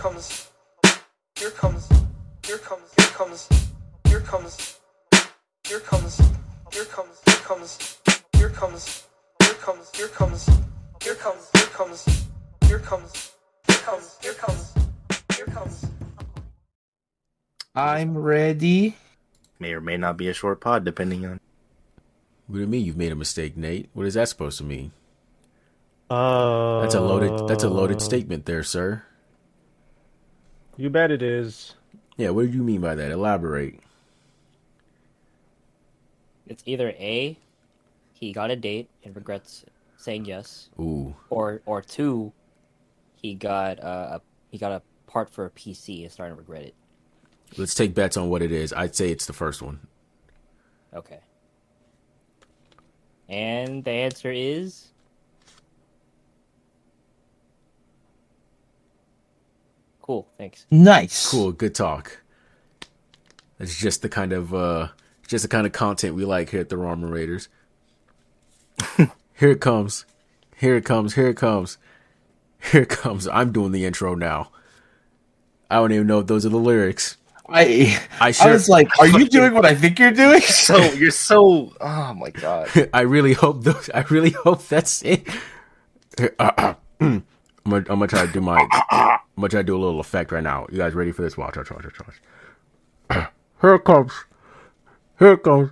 comes, here comes, here comes, here comes, here comes, here comes, here comes, here comes, here comes, here comes, here comes, here comes, here comes, here comes, here comes, here comes, here comes. I'm ready. May or may not be a short pod, depending on. What do you mean you've made a mistake, Nate? What is that supposed to mean? Uh, That's a loaded. That's a loaded statement, there, sir. You bet it is. Yeah, what do you mean by that? Elaborate. It's either A, he got a date and regrets saying yes, Ooh, or or two, he got uh, a he got a part for a PC and starting to regret it. let's take bets on what it is. I'd say it's the first one. Okay. And the answer is cool. Thanks. Nice. Cool, good talk. That's just the kind of uh just the kind of content we like here at the Ramen Raiders. here it comes. Here it comes. Here it comes. Here it comes. I'm doing the intro now. I don't even know if those are the lyrics. I I I was like, are you doing what I think you're doing? So you're so. Oh my god. I really hope those I really hope that's it. Here, uh, uh, I'm gonna, I'm gonna try to do my I'm gonna try to do a little effect right now. You guys ready for this? Watch, watch, watch, watch, watch. Here it comes. Here it comes.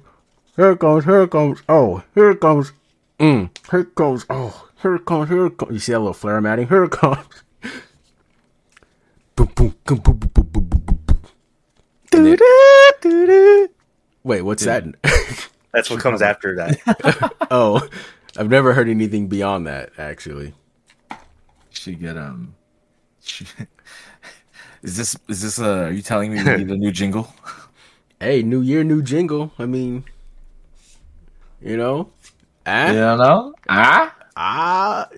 Here it comes. Here it comes. Oh, here it comes. Mm. Here it comes. Oh, here it comes. Here it comes. You see that little flare I'm? Here it comes. Boom, boom, boom, boom, boom, boom, boom, boom, boom. And then- Wait, what's that? That's what comes after that. oh, I've never heard anything beyond that. Actually, Should get um. Should- Is this is this uh? Are you telling me we need a new jingle? hey, new year, new jingle. I mean, you know, ah, You know? Ah. ah.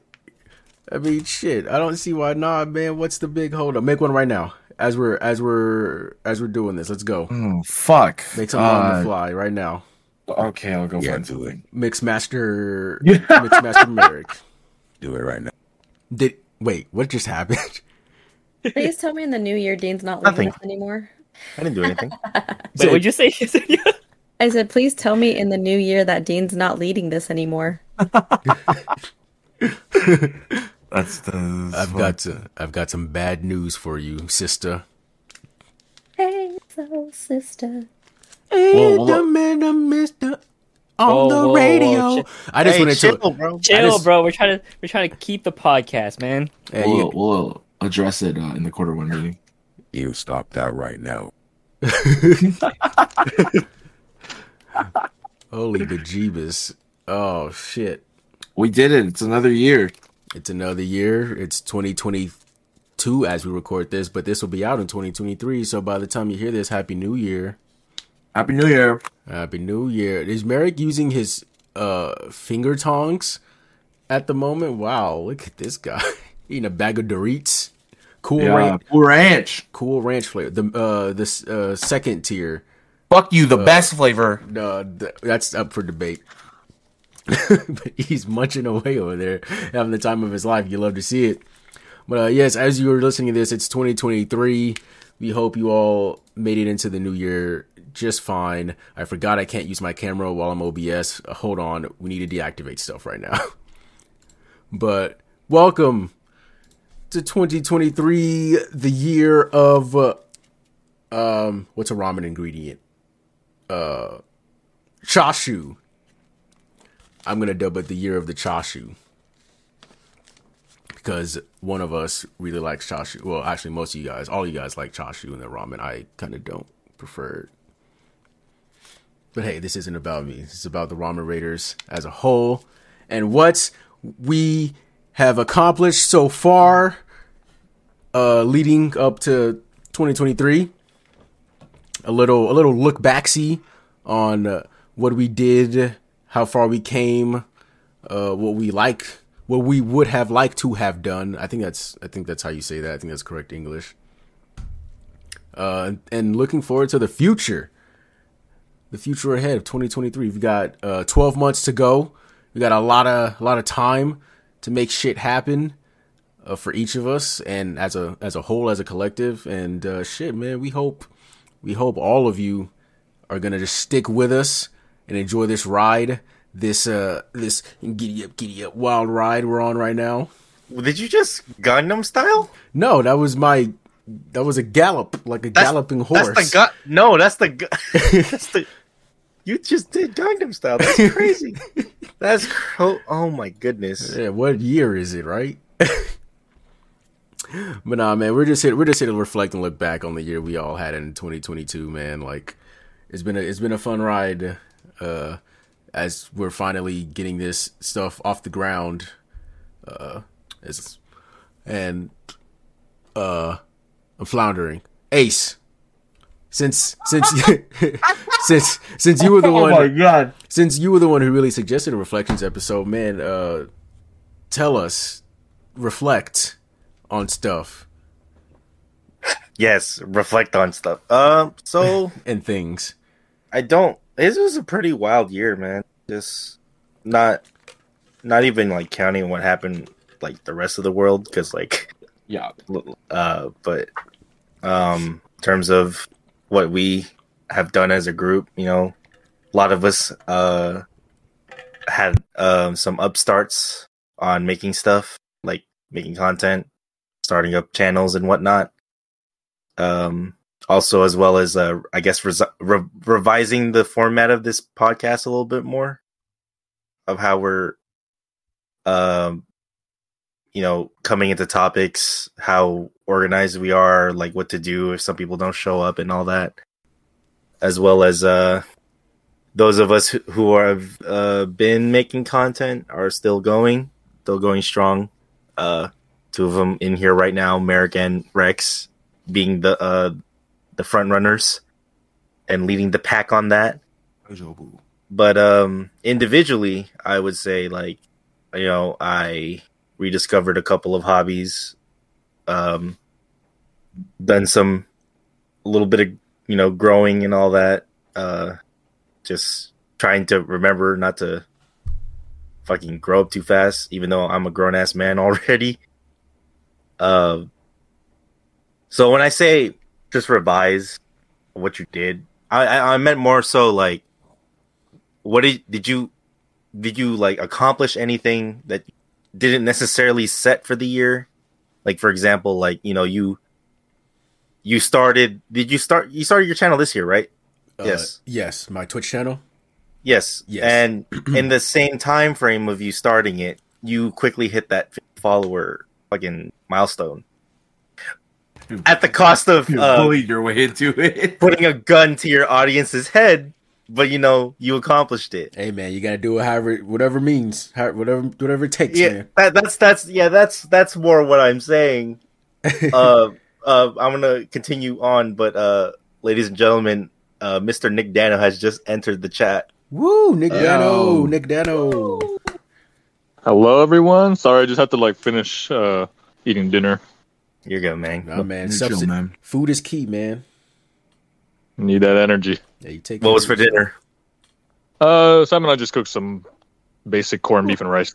I mean, shit. I don't see why not, man. What's the big hold up? Make one right now. As we're as we're as we're doing this, let's go. Oh fuck. Make something on Uh, the fly right now. Okay, I'll go Yeah, find do something. Mixmaster, Mixmaster Merrick. Do it right now. Did wait? What just happened? Please tell me in the new year Dean's not leaving Nothing. us anymore. I didn't do anything. Wait, would you say? I said, please tell me in the new year that Dean's not leading this anymore. That's the. I've got to, I've got some bad news for you, sister. Hey, so sister. Whoa, whoa, whoa. man, I missed the on Whoa, the whoa, whoa, radio. I just hey, wanted chill, to. bro. Chill, just- bro. We're trying to we're trying to keep the podcast, man. Yeah, we'll, you- we'll address it uh, in the quarter one meeting. You stop that right now. holy bejeebus! Oh shit! We did it. It's another year. It's another year. It's 2022 as we record this, but this will be out in 2023. So by the time you hear this, Happy New Year! Happy New Year. Happy New Year! Is Merrick using his uh finger tongs at the moment? Wow! Look at this guy eating a bag of Doritos. Cool Yeah, ranch, Cool Ranch. cool ranch flavor. The uh this uh second tier. Fuck you, the best flavor. No, th- that's up for debate. but he's munching away over there, having the time of his life. You love to see it. But uh, yes, as you were listening to this, it's 2023. We hope you all made it into the new year just fine. I forgot I can't use my camera while I'm OBS. Uh, hold on, we need to deactivate stuff right now. but welcome to 2023, the year of uh, um, what's a ramen ingredient? Uh, chashu. I'm gonna dub it the year of the chashu because one of us really likes chashu. Well, actually, most of you guys, all you guys like chashu and the ramen. I kind of don't prefer it. But hey, this isn't about me. This is about the ramen raiders as a whole and what we have accomplished so far, uh, leading up to 2023 a little a little look backsy on uh, what we did, how far we came, uh, what we like, what we would have liked to have done. I think that's I think that's how you say that. I think that's correct English. Uh, and looking forward to the future, the future ahead of 2023. We've got uh, 12 months to go. We got a lot of a lot of time to make shit happen. uh, for each of us and as a as a whole as a collective and uh, shit man we hope we hope all of you are gonna just stick with us and enjoy this ride this uh this giddy up giddy up wild ride we're on right now Did you just Gangnam style? no that was my that was a gallop like a That's- galloping horse That's the gun. No, that's the. Gu- that's the. You just did Gangnam style. That's crazy. that's cr- oh my goodness. Yeah, what year is it, right? but nah, man, we're just here. We're just here to reflect and look back on the year we all had in 2022. Man, like it's been a it's been a fun ride. Uh, as we're finally getting this stuff off the ground. Uh, it's and uh, I'm floundering. Ace, since since since since you were the one god. since you were the one who really suggested a reflections episode, man, uh tell us, reflect on stuff Yes, reflect on stuff. Um, so and things. I don't. This was a pretty wild year, man. Just not, not even like counting what happened like the rest of the world, because like, Yeah. uh, but um, in terms of what we have done as a group, you know, a lot of us uh had um some upstarts on making stuff, like making content, starting up channels and whatnot. Um, also as well as uh, I guess re- revising the format of this podcast a little bit more of how we're, um, you know, coming into topics, how organized we are, like what to do if some people don't show up and all that, as well as uh, those of us who, have uh, been making content are still going, still going strong. Uh, two of them in here right now, Merrick and Rex, being the uh, the front runners and leading the pack on that. But um individually, I would say like you know, I rediscovered a couple of hobbies, um done some a little bit of, you know, growing and all that. Uh just trying to remember not to fucking grow up too fast, even though I'm a grown ass man already. Uh, so when I say just revise what you did, I, I I meant more so like, what did did you did you like accomplish anything that didn't necessarily set for the year? Like for example, like you know you you started did you start you started your channel this year right? Uh, Yes. Yes, my Twitch channel. Yes. Yes. And in the same time frame of you starting it, you quickly hit that follower fucking milestone. At the cost of You uh, bullied your way into it. putting a gun to your audience's head, but you know, you accomplished it. Hey man, you gotta do it however whatever means, how, whatever whatever it takes, Yeah, man. that, that's that's yeah, that's that's more what I'm saying. uh, uh, I'm gonna continue on, but uh, ladies and gentlemen, uh, Mr. Nick Dano has just entered the chat. Woo, Nick Yo. Dano, Nick Dano. Hello, everyone. Sorry, I just have to like finish uh, eating dinner. You're good, man. Nah, man, You chill, man. food is key, man. Need that energy. Yeah, you take. What care was of for yourself. dinner? Uh, Sam and I just cooked some basic corned beef and rice.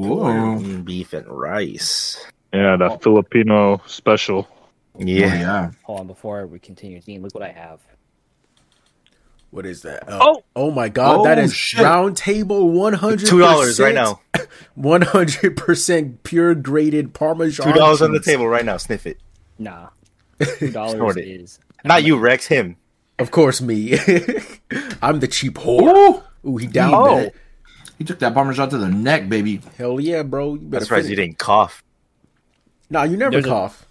Ooh. Corned beef and rice. Yeah, that Filipino special. Yeah. Oh, yeah. Hold on, before we continue, Dean, look what I have. What is that? Uh, Oh! oh my god, Oh, that is shit. round table one hundred Two dollars right now. One hundred percent pure graded Parmesan. Two dollars on the table right now. Sniff it. Nah, two dollars Snort it. is Not you, Rex. Him. Of course, me. I'm the cheap whore. Ooh, he down Oh. that. He took that parmesan to the neck, baby. Hell yeah, bro. You better That's right. finish- You didn't cough. Nah, you never There's a- cough.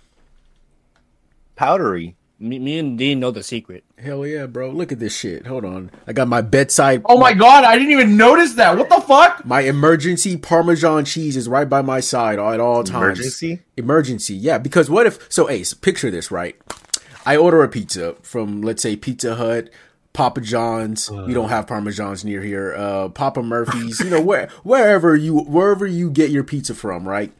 Powdery. Me, me and Dean know the secret. Hell yeah, bro. Look at this shit. Hold on. I got my bedside. Oh my god, I didn't even notice that. What the fuck? My emergency Parmesan cheese is right by my side at all times. Emergency. Emergency, yeah. Because what if? So, Ace, picture this, right? I order a pizza from, let's say, Pizza Hut, Papa John's. we don't have Parmesans near here. Uh, Papa Murphy's. you know where wherever you wherever you get your pizza from, right?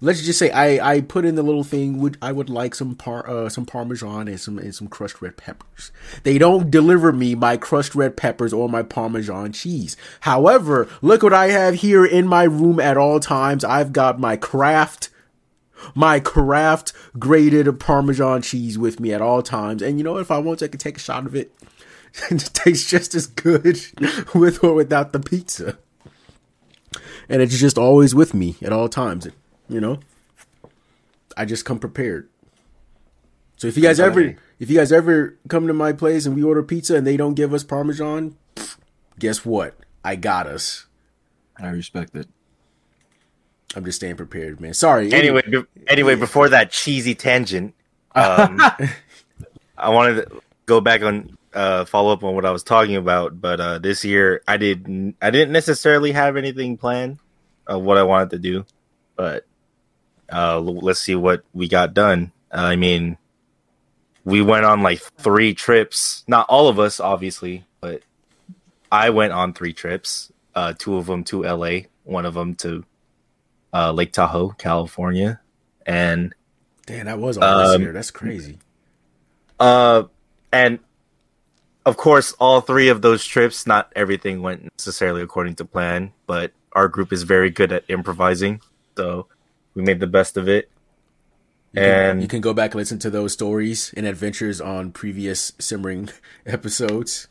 Let's just say I, I put in the little thing. Would I would like some par uh, some Parmesan and some and some crushed red peppers. They don't deliver me my crushed red peppers or my Parmesan cheese. However, look what I have here in my room at all times. I've got my Kraft my Kraft grated Parmesan cheese with me at all times. And you know, if I want, I can take a shot of it. it tastes just as good with or without the pizza. And it's just always with me at all times. You know, I just come prepared. So if you guys ever, if you guys ever come to my place and we order pizza and they don't give us Parmesan, guess what? I got us. I respect it. I'm just staying prepared, man. Sorry. Anyway, be- anyway, before that cheesy tangent, um, I wanted to go back on uh, follow up on what I was talking about. But uh, this year, I did I didn't necessarily have anything planned of what I wanted to do, but uh, let's see what we got done. I mean, we went on like three trips. Not all of us, obviously, but I went on three trips. Uh, two of them to LA, one of them to uh, Lake Tahoe, California, and Damn, that was all this Um, year. That's crazy. uh, and of course, all three of those trips, not everything went necessarily according to plan, but our group is very good at improvising, so we made the best of it. You can, and you can go back and listen to those stories and adventures on previous Simmering episodes.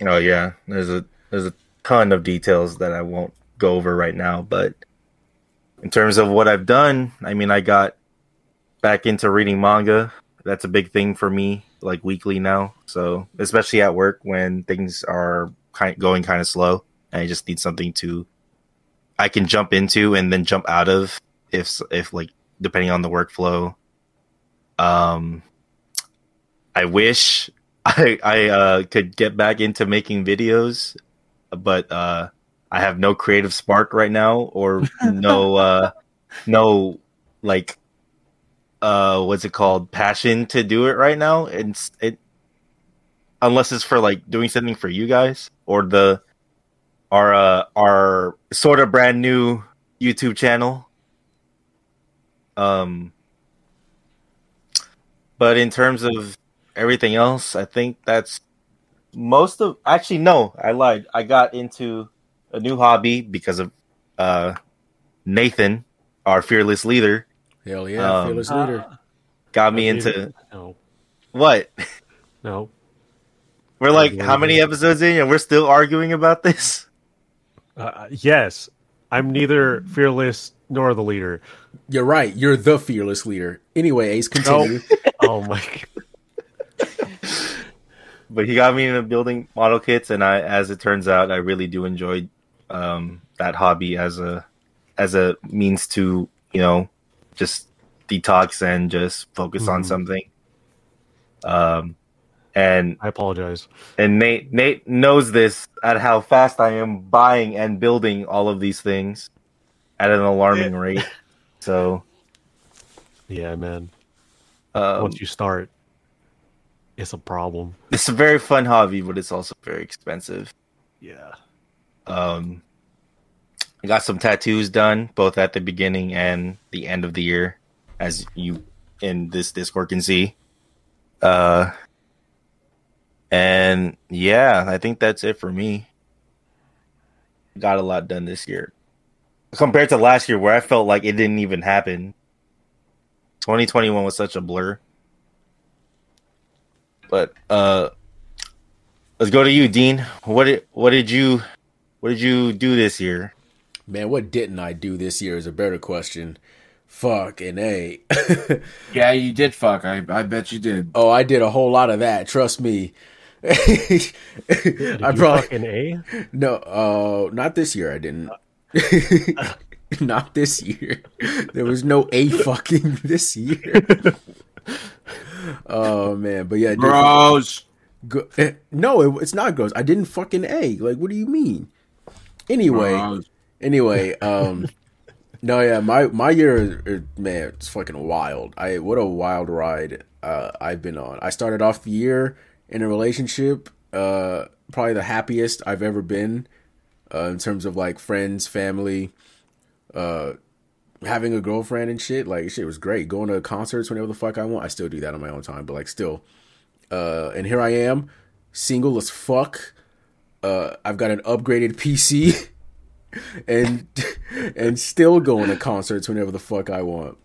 Oh yeah, there's a there's a ton of details that I won't go over right now, but in terms of what I've done, I mean, I got back into reading manga. That's a big thing for me, like weekly now. So especially at work when things are kind going kind of slow, and I just need something to I can jump into and then jump out of if if like depending on the workflow. Um, I wish I I uh, could get back into making videos, but uh, I have no creative spark right now, or no uh, no like uh, what's it called passion to do it right now. It's it unless it's for like doing something for you guys or the our uh, our sort of brand new YouTube channel. Um, but in terms of everything else, I think that's most of. Actually, no, I lied. I got into a new hobby because of uh, Nathan, our fearless leader, Hell yeah, Um, fearless leader. got me into. No, what? no. We're like how many episodes in, and we're still arguing about this. Uh, yes, I'm neither fearless nor the leader. You're right. You're the fearless leader. Anyway, Ace, continue. Oh my! God. but he got me into building model kits and i as it turns out i really do enjoy um, that hobby as a as a means to you know just detox and just focus on Mhm. something um and I apologize. and nate nate knows this at how fast i am buying and building all of these things at an alarming rate so Yeah, man. um, Once you start, it's a problem. it's a very fun hobby but it's also very expensive Yeah. Um, I got some tattoos done, both at the beginning and the end of the year, as you in this Discord can see. Uh, and yeah, I think that's it for me. Got a lot done this year compared to last year, where I felt like it didn't even happen. 2021 was such a blur. But uh, let's go to you, Dean. What did what did you what did you do this year? Man, what didn't I do this year is a better question. Fucking A. Yeah, you did fuck. I I bet you did. oh, I did a whole lot of that. Trust me. Did I you probably fucking a? no. Uh, not this year. I didn't. not this year. There was no a fucking this year. oh man, but yeah, Bros. Go- eh, no, it, it's not gross. I didn't fucking a. Like, what do you mean? Anyway, Bros. anyway, um, no, yeah, my my year, man, it's fucking wild. I what a wild ride uh, I've been on. I started off the year in a relationship, uh, probably the happiest I've ever been, uh, in terms of like friends, family, uh, having a girlfriend and shit. Like, shit was great. Going to concerts whenever the fuck I want. I still do that on my own time, but like, still. Uh, and here I am, single as fuck. Uh, I've got an upgraded PC, and and still going to concerts whenever the fuck I want.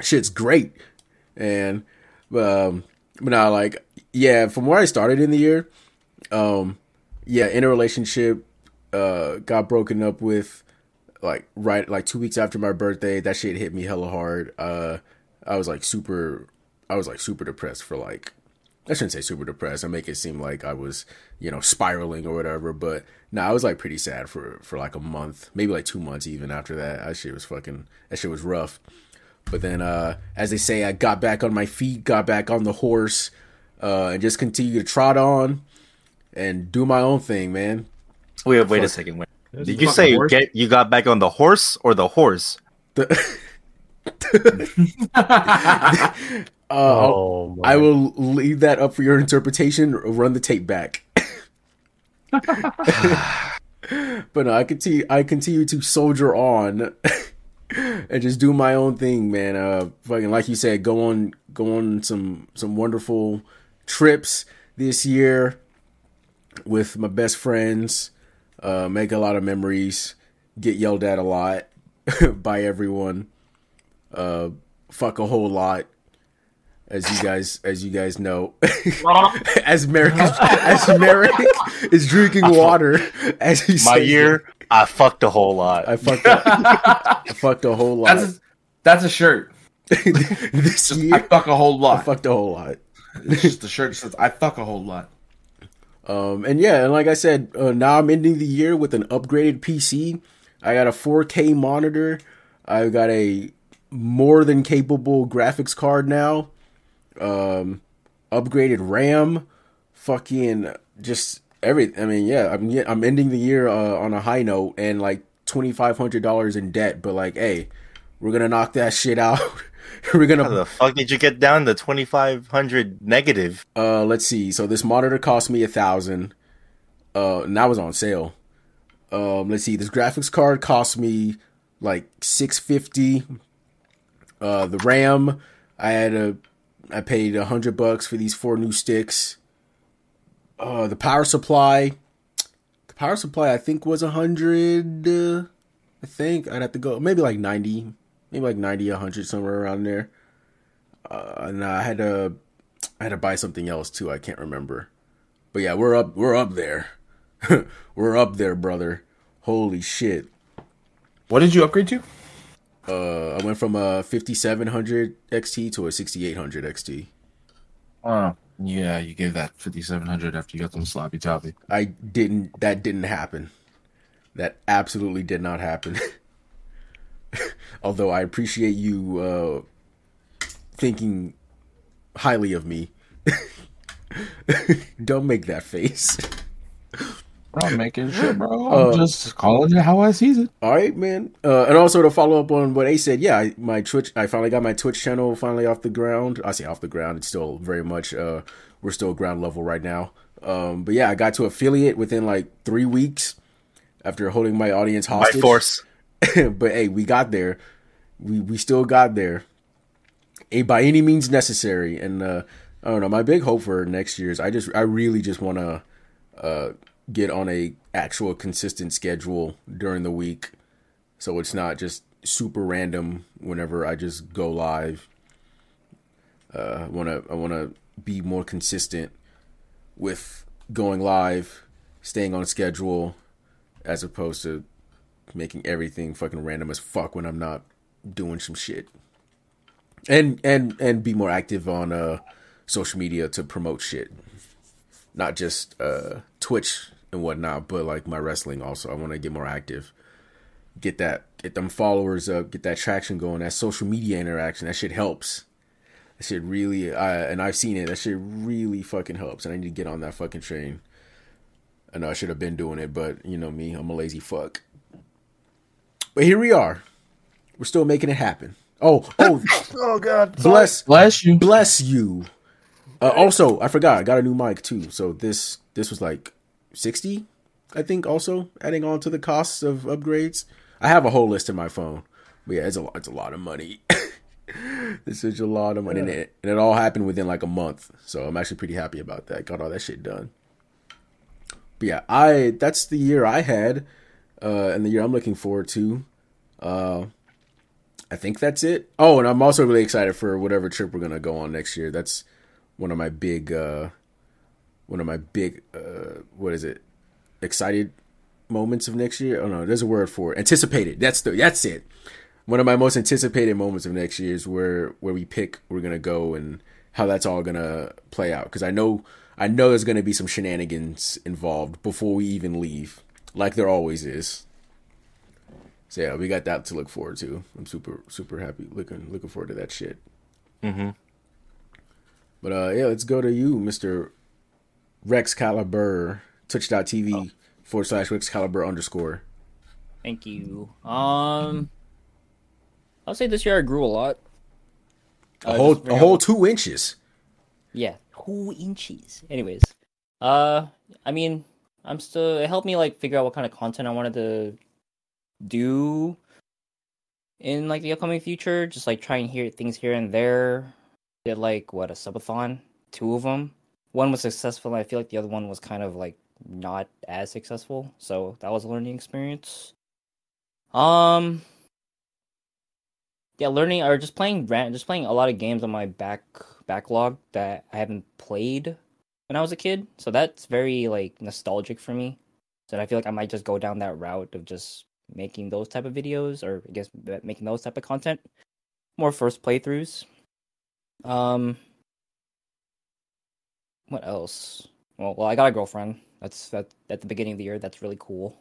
shit's great. And um, but now like yeah, from where I started in the year, um, yeah, in a relationship, uh, got broken up with like right like two weeks after my birthday. That shit hit me hella hard. Uh, I was like super, I was like super depressed for like I shouldn't say super depressed. I make it seem like I was, you know, spiraling or whatever. But no, I was like pretty sad for for like a month, maybe like two months even after that. That shit was fucking. That shit was rough. But then, uh, as they say, I got back on my feet, got back on the horse, uh, and just continue to trot on and do my own thing, man. Wait, wait a second. Wait. This Did you say you horse. get you got back on the horse or the horse? The- uh, Oh. I will leave that up for your interpretation. Run the tape back. but no, I continue. I continue to soldier on and just do my own thing, man. Uh, fucking like you said, go on, go on some some wonderful trips this year with my best friends. Uh, make a lot of memories. Get yelled at a lot by everyone. Uh, fuck a whole lot as you guys as you guys know as Merrick is, as Merrick is drinking water as he My says year, it, I fucked a whole lot. I fucked up, I fucked a whole lot That's a, that's a shirt. this Just, I fuck a whole I lot. fucked a whole lot It's just the shirt that says I fuck a whole lot. Um and yeah and like I said uh, now I'm ending the year with an upgraded PC I got a 4K monitor. I've got a more than capable graphics card now. Um upgraded RAM. Fucking just every I mean yeah I'm I'm ending the year uh, on a high note and like twenty five hundred dollars in debt but like hey we're gonna knock that shit out we're How gonna the fuck did you get down to twenty five hundred negative? uh let's see. So this monitor cost me a thousand. Uh and that was on sale. Um let's see. This graphics card cost me like 650 uh the ram i had a i paid a hundred bucks for these four new sticks. Uh the power supply the power supply i think was a hundred uh, i think. I'd have to go maybe like 90 maybe like 90 100 somewhere around there uh and i had to i had to buy something else too i can't remember but yeah we're up we're up there we're up there brother holy shit What did you upgrade to? uh i went from a 5700 xt to a 6800 xt Oh, yeah, you gave that 5700 after you got some sloppy toppy. I didn't. That didn't happen. That absolutely did not happen. Although I appreciate you uh, thinking highly of me. Don't make that face. I'm making shit, bro. Uh, I'm just calling it how I sees it. All right, man. Uh, and also to follow up on what A said, yeah, I, my Twitch, I finally got my Twitch channel finally off the ground. I say off the ground. It's still very much, uh, we're still ground level right now. Um, but yeah, I got to affiliate within like three weeks after holding my audience hostage. By force. but hey, we got there. We we still got there. By any means necessary. And uh I don't know, my big hope for next year is I just I really just wanna uh get on a actual consistent schedule during the week. So it's not just super random whenever I just go live. Uh I wanna I wanna be more consistent with going live, staying on schedule, as opposed to making everything fucking random as fuck when I'm not doing some shit. And and and be more active on uh social media to promote shit. Not just uh Twitch and whatnot, but like my wrestling also. I want to get more active. Get that get them followers up, get that traction going, that social media interaction. That shit helps. That shit really I and I've seen it. That shit really fucking helps and I need to get on that fucking train. I know I should have been doing it, but you know me, I'm a lazy fuck. But here we are. We're still making it happen. Oh, oh, Oh god. bless, Bless you. bless you. Uh, also, I forgot I got a new mic too. So this this was like sixty, I think. Also adding on to the costs of upgrades. I have a whole list in my phone. But yeah, it's a lot. It's a lot of money. it's such a lot of money, and, it, and it all happened within like a month. So I'm actually pretty happy about that. Got all that shit done. But yeah, I that's the year I had, uh, and the year I'm looking forward to. Uh, I think that's it. Oh, and I'm also really excited for whatever trip we're gonna go on next year. That's one of my big, uh, one of my big, uh, what is it? Excited moments of next year. Oh no, there's a word for it. Anticipated. That's the that's it. One of my most anticipated moments of next year is where where we pick we're gonna go and how that's all gonna play out. Because I know I know there's gonna be some shenanigans involved before we even leave, like there always is. So yeah, we got that to look forward to. I'm super super happy looking looking forward to that shit. Mm-hmm. But uh yeah, let's go to you, Mr. Rex Caliber, twitch.tv forward slash Rex Caliber underscore. Thank you. Um, I'll say this year I grew a lot. A Uh, whole a whole two inches. Yeah, two inches. Anyways, uh, I mean, I'm still. It helped me like figure out what kind of content I wanted to do in like the upcoming future. Just like try and hear things here and there. Did like what a subathon, two of them. One was successful. I feel like the other one was kind of like not as successful. So that was a learning experience. Um. Yeah, learning or just playing just playing a lot of games on my back backlog that I haven't played when I was a kid. So that's very like nostalgic for me. So I feel like I might just go down that route of just making those type of videos or I guess making those type of content. More first playthroughs. Um what else? Well, well, I got a girlfriend. That's that at the beginning of the year. That's really cool.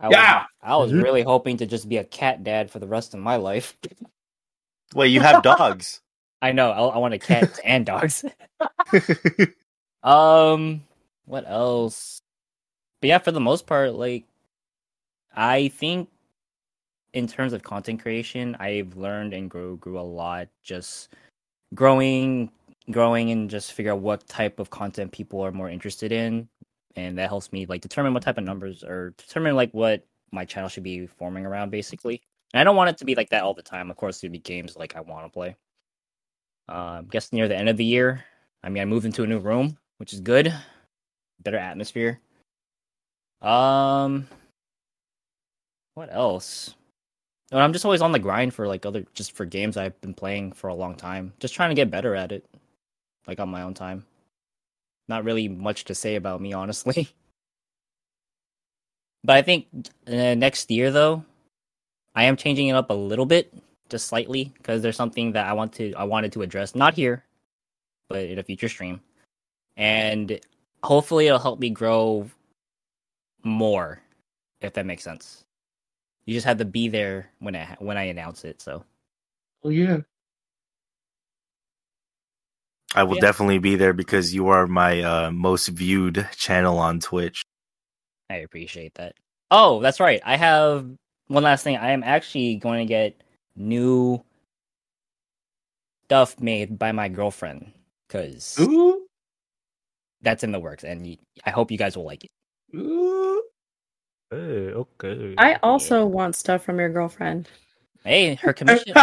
I Yeah! was, I was Mhm. really hoping to just be a cat dad for the rest of my life. Wait, you have dogs? I know. I, I wanted cats and dogs. Um, what else? But yeah, for the most part, like, I think in terms of content creation, I've learned and grew grew a lot. Just growing, growing, and just figure out what type of content people are more interested in, and that helps me like determine what type of numbers or determine like what my channel should be forming around, basically. And I don't want it to be like that all the time. Of course, there'd be games like I want to play. Uh, I guess near the end of the year, I mean, I moved into a new room, which is good. Better atmosphere. Um, what else? Oh, I'm just always on the grind for like other, just for games I've been playing for a long time. Just trying to get better at it, like on my own time. Not really much to say about me, honestly. But I think uh, next year, though, I am changing it up a little bit, just slightly, because there's something that I want to, I wanted to address, not here, but in a future stream, and hopefully it'll help me grow more, if that makes sense. You just have to be there when I when I announce it. So Oh yeah. I will Yeah. definitely be there because you are my uh, most viewed channel on Twitch. I appreciate that. Oh, that's right. I have one last thing. I am actually going to get new stuff made by my girlfriend because that's in the works, and I hope you guys will like it. Ooh. Hey, okay. I also want stuff from your girlfriend. Hey, her commission.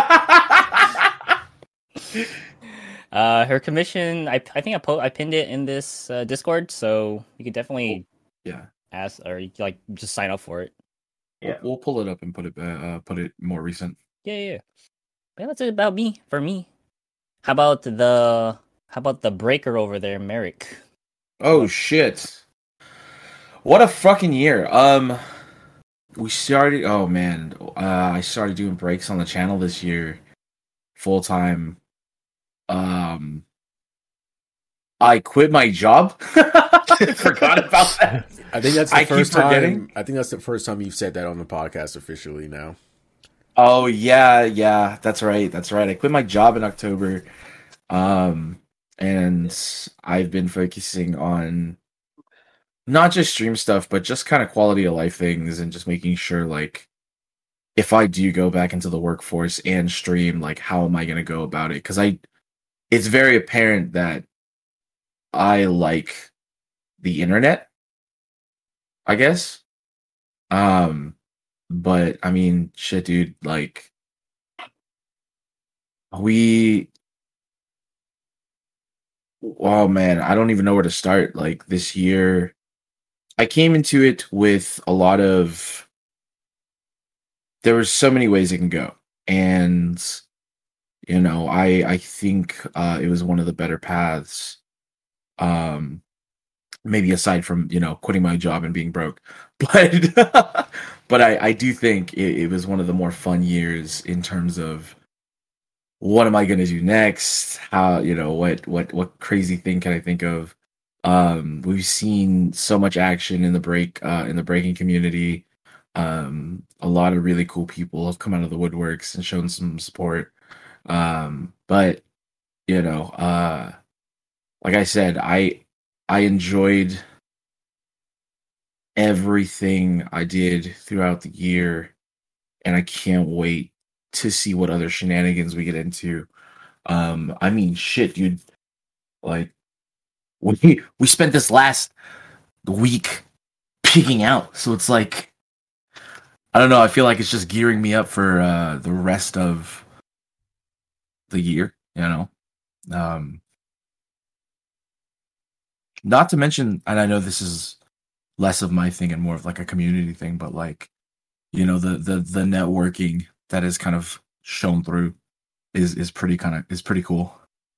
uh, her commission. I I think I po- I pinned it in this uh, Discord, so you could definitely Yeah. ask or like just sign up for it. We'll, we'll pull it up and put it uh, put it more recent. Yeah, yeah. yeah. Yeah, that's it about me for me. How about the how about the breaker over there, Merrick? Oh shit. What a fucking year. Um we started oh man, uh I started doing breaks on the channel this year full time. Um I quit my job. I forgot about that. I think that's the I first time. forgetting. I think that's the first time you've said that on the podcast officially. Now, Oh yeah, yeah, that's right. That's right. I quit my job in October. Um and I've been focusing on not just stream stuff, but just kind of quality of life things and just making sure like if I do go back into the workforce and stream, like how am I going to go about it? Cuz I it's very apparent that I like the internet. I guess. Um but I mean, shit, dude. Like, we. Oh man, I don't even know where to start. Like this year, I came into it with a lot of there was so many ways it can go, and you know, I I think uh, it was one of the better paths. Um, maybe aside from you know quitting my job and being broke, but but I I do think it, it was one of the more fun years in terms of what am I going to do next? How you know what what what crazy thing can I think of? Um, we've seen so much action in the break uh, in the breaking community. Um, a lot of really cool people have come out of the woodworks and shown some support. Um, but you know, uh, like I said, I I enjoyed everything I did throughout the year, and I can't wait to see what other shenanigans we get into. Um, I mean, shit, dude. Like, we we spent this last week picking out, so it's like, I don't know. I feel like it's just gearing me up for uh, the rest of the year. You know, um, not to mention, and I know this is less of my thing and more of like a community thing, but like, you know, the the the networking that is kind of shown through is is pretty kind of is pretty cool.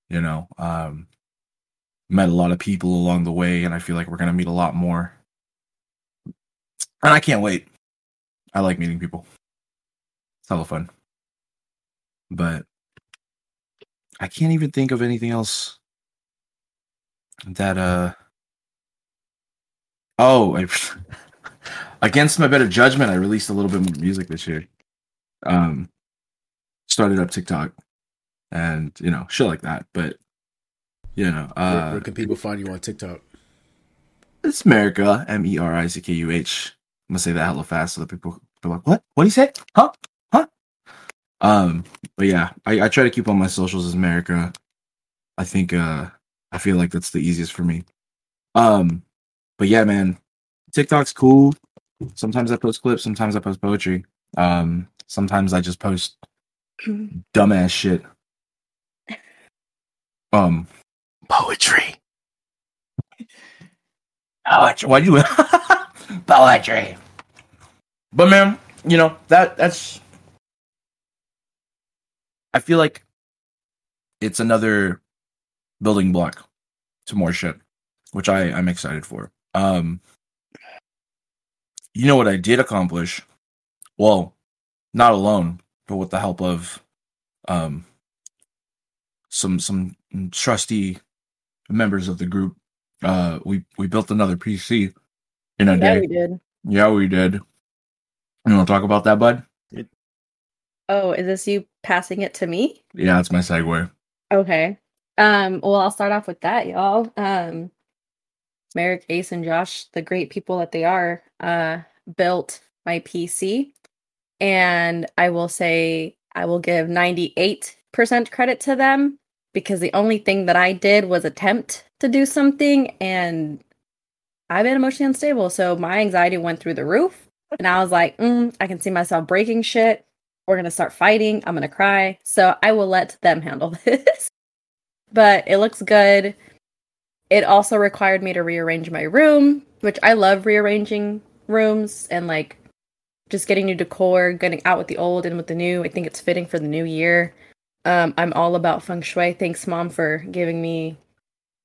You know, um, met a lot of people along the way, and I feel like we're gonna meet a lot more. And I can't wait. I like meeting people. It's hella fun. But I can't even think of anything else that uh oh I, against my better judgment i released a little bit more music this year um started up tiktok and you know shit like that but you know where, uh where can people find you on TikTok? it's america m-e-r-i-c-k-u-h i'm gonna say that hella fast so that people are like what what do you say huh huh um but yeah I, I try to keep on my socials as america i think uh I feel like that's the easiest for me. Um, but yeah, man, TikTok's cool. Sometimes I post clips, sometimes I post poetry. Um, sometimes I just post dumbass shit. Um, poetry. Poetry. Why do you poetry? But man, you know that that's. I feel like it's another building block to more shit, which I I'm excited for. Um, you know what I did accomplish? Well, not alone, but with the help of um some some trusty members of the group. Uh, we we built another PC in a Yeah, day. we did. Yeah, we did. You want to talk about that, bud? Oh, is this you passing it to me? Yeah, that's my segue. Okay. Um, well, I'll start off with that, y'all. Um, Merrick, Ace, and Josh, the great people that they are, uh, built my PC. And I will say I will give 98% credit to them because the only thing that I did was attempt to do something and I've been emotionally unstable. So my anxiety went through the roof. And I was like, mm, I can see myself breaking shit. We're going to start fighting. I'm going to cry. So I will let them handle this but it looks good. It also required me to rearrange my room, which I love rearranging rooms and like just getting new decor, getting out with the old and with the new. I think it's fitting for the new year. Um, I'm all about feng shui. Thanks, mom, for giving me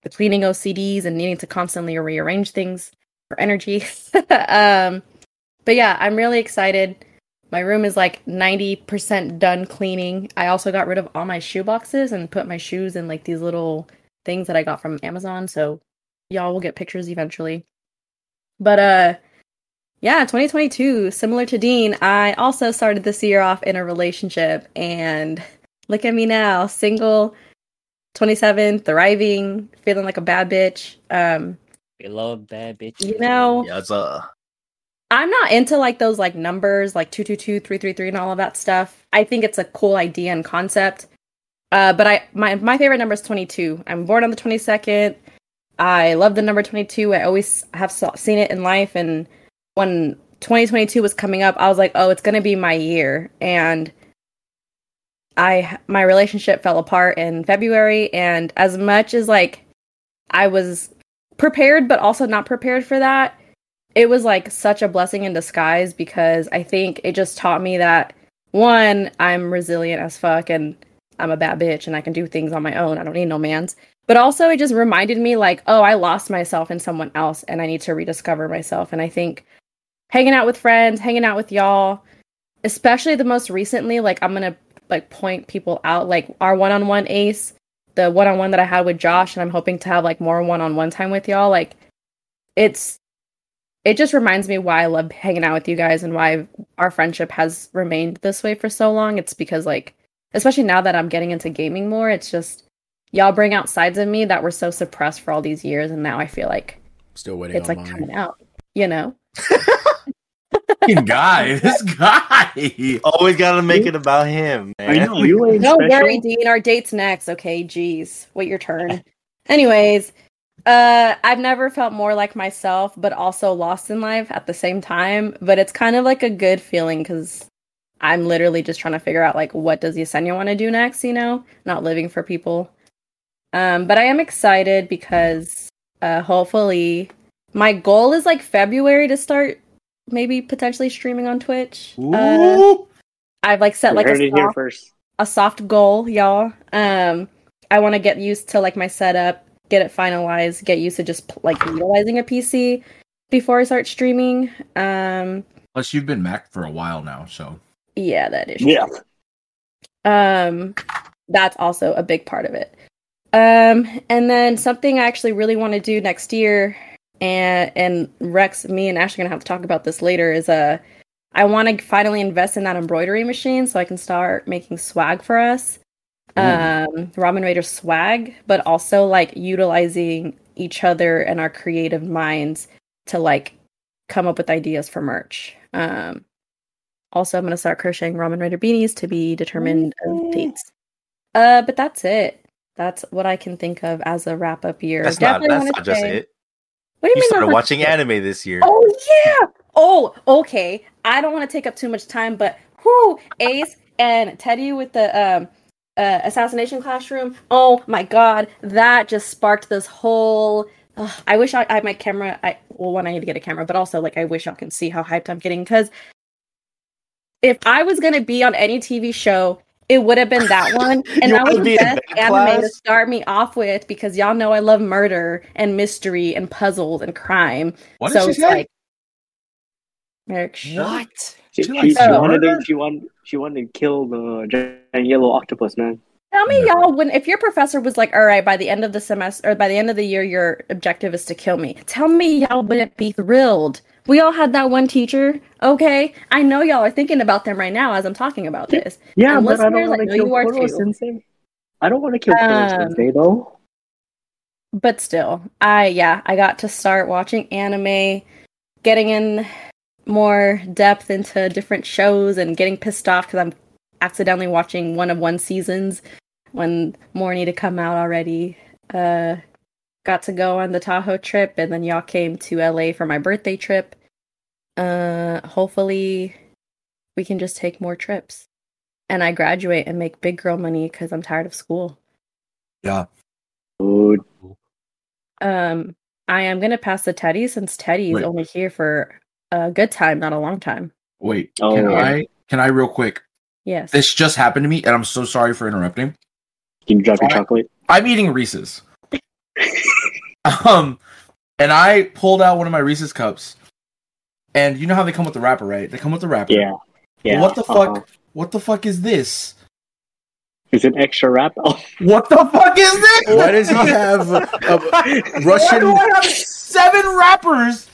the cleaning OCDs and needing to constantly rearrange things for energy. um, but yeah, I'm really excited. My room is like 90% done cleaning. I also got rid of all my shoe boxes and put my shoes in like these little things that I got from Amazon. So y'all will get pictures eventually. But uh yeah, 2022, similar to Dean, I also started this year off in a relationship and look at me now, single, 27, thriving, feeling like a bad bitch. Um Below bad bitch. you know, Yeah, it's uh I'm not into like those like numbers like 222 333 and all of that stuff. I think it's a cool idea and concept. Uh but I my my favorite number is 22. I'm born on the 22nd. I love the number 22. I always have saw, seen it in life and when 2022 was coming up, I was like, "Oh, it's going to be my year." And I my relationship fell apart in February and as much as like I was prepared but also not prepared for that, it was like such a blessing in disguise because I think it just taught me that one, I'm resilient as fuck and I'm a bad bitch and I can do things on my own. I don't need no man's. But also it just reminded me like, oh, I lost myself in someone else and I need to rediscover myself. And I think hanging out with friends, hanging out with y'all, especially the most recently, like I'm gonna like point people out, like our one-on-one ace, the one-on-one that I had with Josh, and I'm hoping to have like more one-on-one time with y'all. Like it's it just reminds me why I love hanging out with you guys and why our friendship has remained this way for so long. It's because like especially now that I'm getting into gaming more, it's just y'all bring out sides of me that were so suppressed for all these years and now I feel like Still waiting it's on like mine. coming out, you know? Fucking guy, this guy. Always got to make it about him. Man. I know you ain't Don't special. worry, Dean. Our date's next. Okay, jeez. Wait your turn. Anyways, uh, I've never felt more like myself, but also lost in life at the same time. But it's kind of like a good feeling because I'm literally just trying to figure out like what does Yesenia want to do next. You know, not living for people. Um, but I am excited because uh, hopefully my goal is like February to start maybe potentially streaming on Twitch. Uh, I've like set like a it here soft first. a soft goal, y'all. Um, I want to get used to like my setup, get it finalized, get used to just like utilizing a PC before I start streaming. Um, Plus, you've been Mac for a while now, so yeah, that is Yeah. true. Um, that's also a big part of it. Um, and then something I actually really want to do next year, and and Rex, me and Ash are gonna have to talk about this later. Is uh, I want to finally invest in that embroidery machine so I can start making swag for us. Um, Ramen Raider swag, but also like utilizing each other and our creative minds to like come up with ideas for merch. Um, also, I'm gonna start crocheting Ramen Raider beanies to be determined of dates. Uh, but that's it. That's what I can think of as a wrap up year. That's not. That's not just say- it. What do you, You mean? started not watching anime this year. Oh yeah. Oh, okay. I don't want to take up too much time, but who Ace and Teddy with the um uh, assassination classroom. Oh my god, that just sparked this whole. I wish I, I had my camera. I well, one I need to get a camera, but also like I wish y'all can see how hyped I'm getting because if I was gonna be on any TV show, it would have been that one, and that wanna was be the in best that anime to start me off with because y'all know I love murder and mystery and puzzles and crime. what so did she it's say? like Merrick, shut what? She, She she, likes she murder? wanted to, she wanted she wanted to kill the giant yellow octopus, man. Tell me, No. y'all, when if your professor was like, "All right, by the end of the semester or by the end of the year, your objective is to kill me," tell me, y'all wouldn't be thrilled. We all had that one teacher, okay? I know y'all are thinking about them right now as I'm talking about this. Yeah, And but I don't want to kill you are Koro too. Sensei. I don't want to kill Koro Um, Sensei though. But still, I yeah, I got to start watching anime, getting in more depth into different shows, and getting pissed off because I'm accidentally watching one of one seasons when more need to come out already. Uh, got to go on the Tahoe trip, and then y'all came to LA for my birthday trip. Uh, hopefully, we can just take more trips, and I graduate and make big girl money because I'm tired of school. Dude, Um, I am gonna pass the Teddy since Teddy's Wait. only here for a good time, not a long time. Wait, Oh, can yeah. I? Can I real quick? Yes. This just happened to me, and I'm so sorry for interrupting. can you drop your Alright. chocolate? I'm eating Reese's. um, and I pulled out one of my Reese's cups, and you know how they come with the wrapper, right? They come with the wrapper. Yeah, yeah. What the uh-huh. fuck? What the fuck is this? Is it extra wrap? What the fuck is this? Why does he have a, a Why Russian? do I have seven wrappers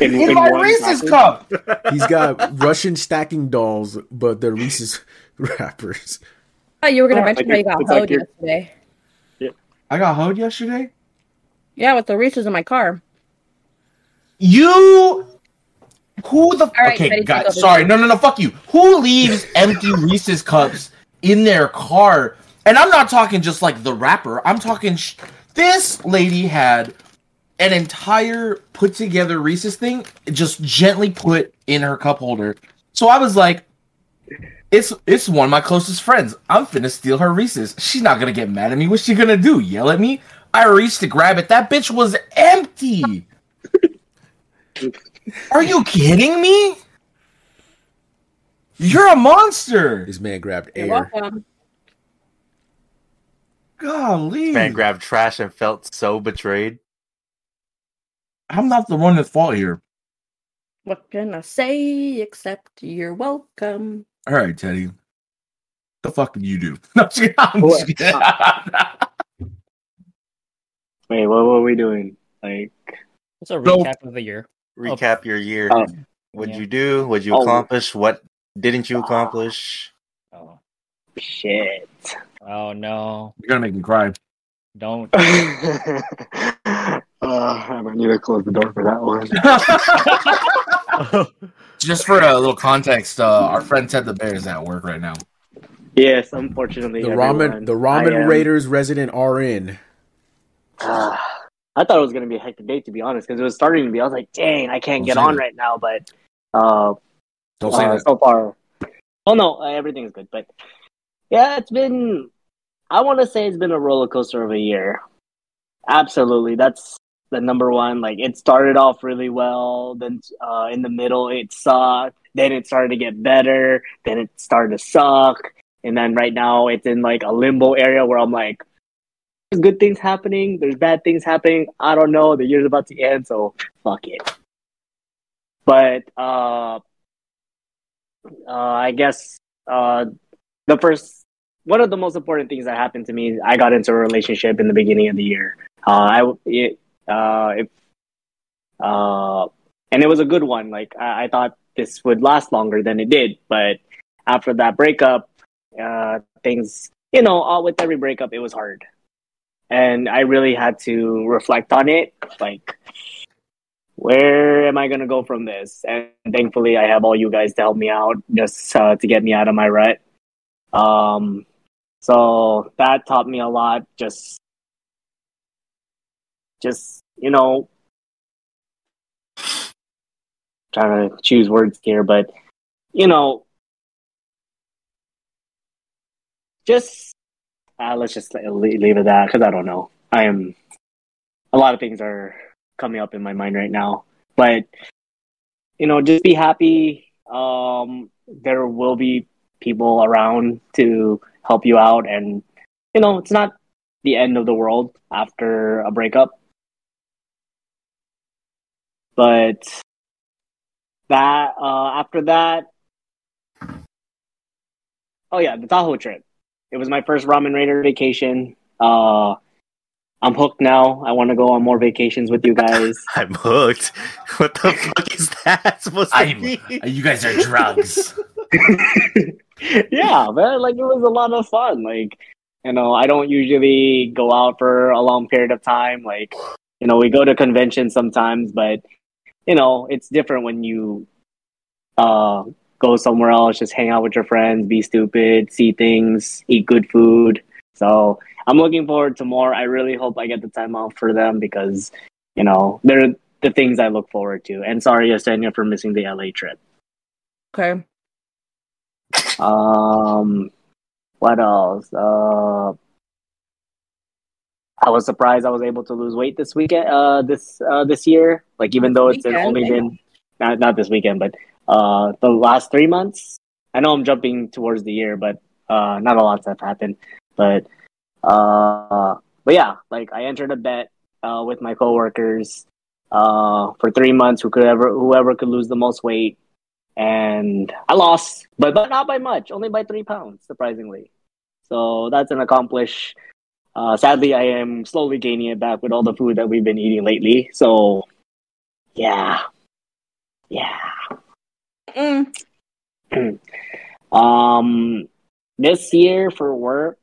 in, in in my Reese's package? cup? He's got Russian stacking dolls, but they're Reese's wrappers. Oh, you were gonna Oh, mention like how you got it's like hoed you're- yesterday. I got hoed yesterday. Yeah, with the Reese's in my car. You. Who the? right, okay, guys. Sorry, no, no, no. Fuck you. Who leaves empty Reese's cups in their car? And I'm not talking just like the wrapper. I'm talking. Sh- this lady had an entire put together Reese's thing, just gently put in her cup holder. So I was like, "It's it's one of my closest friends. I'm finna steal her Reese's. She's not gonna get mad at me. What's she gonna do? Yell at me?" I reached to grab it. That bitch was empty. Are you kidding me? You're a monster. This man grabbed You're air. welcome. Golly. Man grabbed trash and felt so betrayed. I'm not the one at fault here. What can I say except you're welcome? All right, Teddy. The fuck did you do? No, I'm just kidding. I'm just kidding. Wait, what were we doing? Like, It's a So- recap of the year. Recap your year. Oh. What'd Yeah. you do? What'd you Oh. accomplish? What didn't you accomplish? Oh, shit. oh no! You're gonna make me cry. Don't. uh, I might need to close the door for that one. Just for a little context, uh, our friend Ted the Bear is at work right now. Yes, unfortunately. The everyone, ramen, the I ramen Raiders resident RN. Ah, I thought it was gonna be a hectic day to be honest, because it was starting to be. I was like, dang, I can't Don't get on that. right now. But uh, Don't say uh, that. so far, oh no, uh, everything's good. But yeah, it's been. I want to say it's been a roller coaster of a year. Absolutely, that's the number one. Like it started off really well, then uh, in the middle it sucked. Then it started to get better. Then it started to suck, and then right now it's in like a limbo area where I'm like, good things happening, there's bad things happening. I don't know. The year's about to end, so fuck it. But uh, uh, I guess uh, the first one of the most important things that happened to me, I got into a relationship in the beginning of the year. Uh, I it, uh, if, uh, and it was a good one. Like I, I thought this would last longer than it did, but after that breakup, uh, things, you know, with every breakup, it was hard, and I really had to reflect on it. Like, where am I gonna go from this? And thankfully, I have all you guys to help me out, just uh, to get me out of my rut. Um, so that taught me a lot. Just, just you know, trying to choose words here, but you know, just uh, let's just leave it that because I don't know. I am a lot of things are coming up in my mind right now, but you know, just be happy. Um, there will be people around to help you out, and you know, it's not the end of the world after a breakup. But that uh, after that, oh yeah, the Tahoe trip. It was my first Ramen Raider vacation. Uh, I'm hooked now. I want to go on more vacations with you guys. I'm hooked. What the fuck is that supposed to I'm- be? You guys are drugs. yeah, man, like it was a lot of fun. Like, you know, I don't usually go out for a long period of time. Like, you know, we go to conventions sometimes, but you know, it's different when you uh go somewhere else, just hang out with your friends, be stupid, see things, eat good food. So I'm looking forward to more. I really hope I get the time off for them because, you know, they're the things I look forward to. And sorry, Yesenia, for missing the LA trip. Okay. Um, what else? Uh, I was surprised I was able to lose weight this weekend. Uh, this uh this year, like even though it's Weekend? only been not not this weekend, but uh the last three months. I know I'm jumping towards the year, but uh, not a lot's have happened. But uh, but yeah, like I entered a bet uh with my coworkers uh for three months. Who could ever whoever could lose the most weight and I lost, but, but not by much, only by three pounds, surprisingly. So that's an accomplish. Uh, sadly, I am slowly gaining it back with all the food that we've been eating lately. So, yeah, yeah. Mm. Um, this year for work,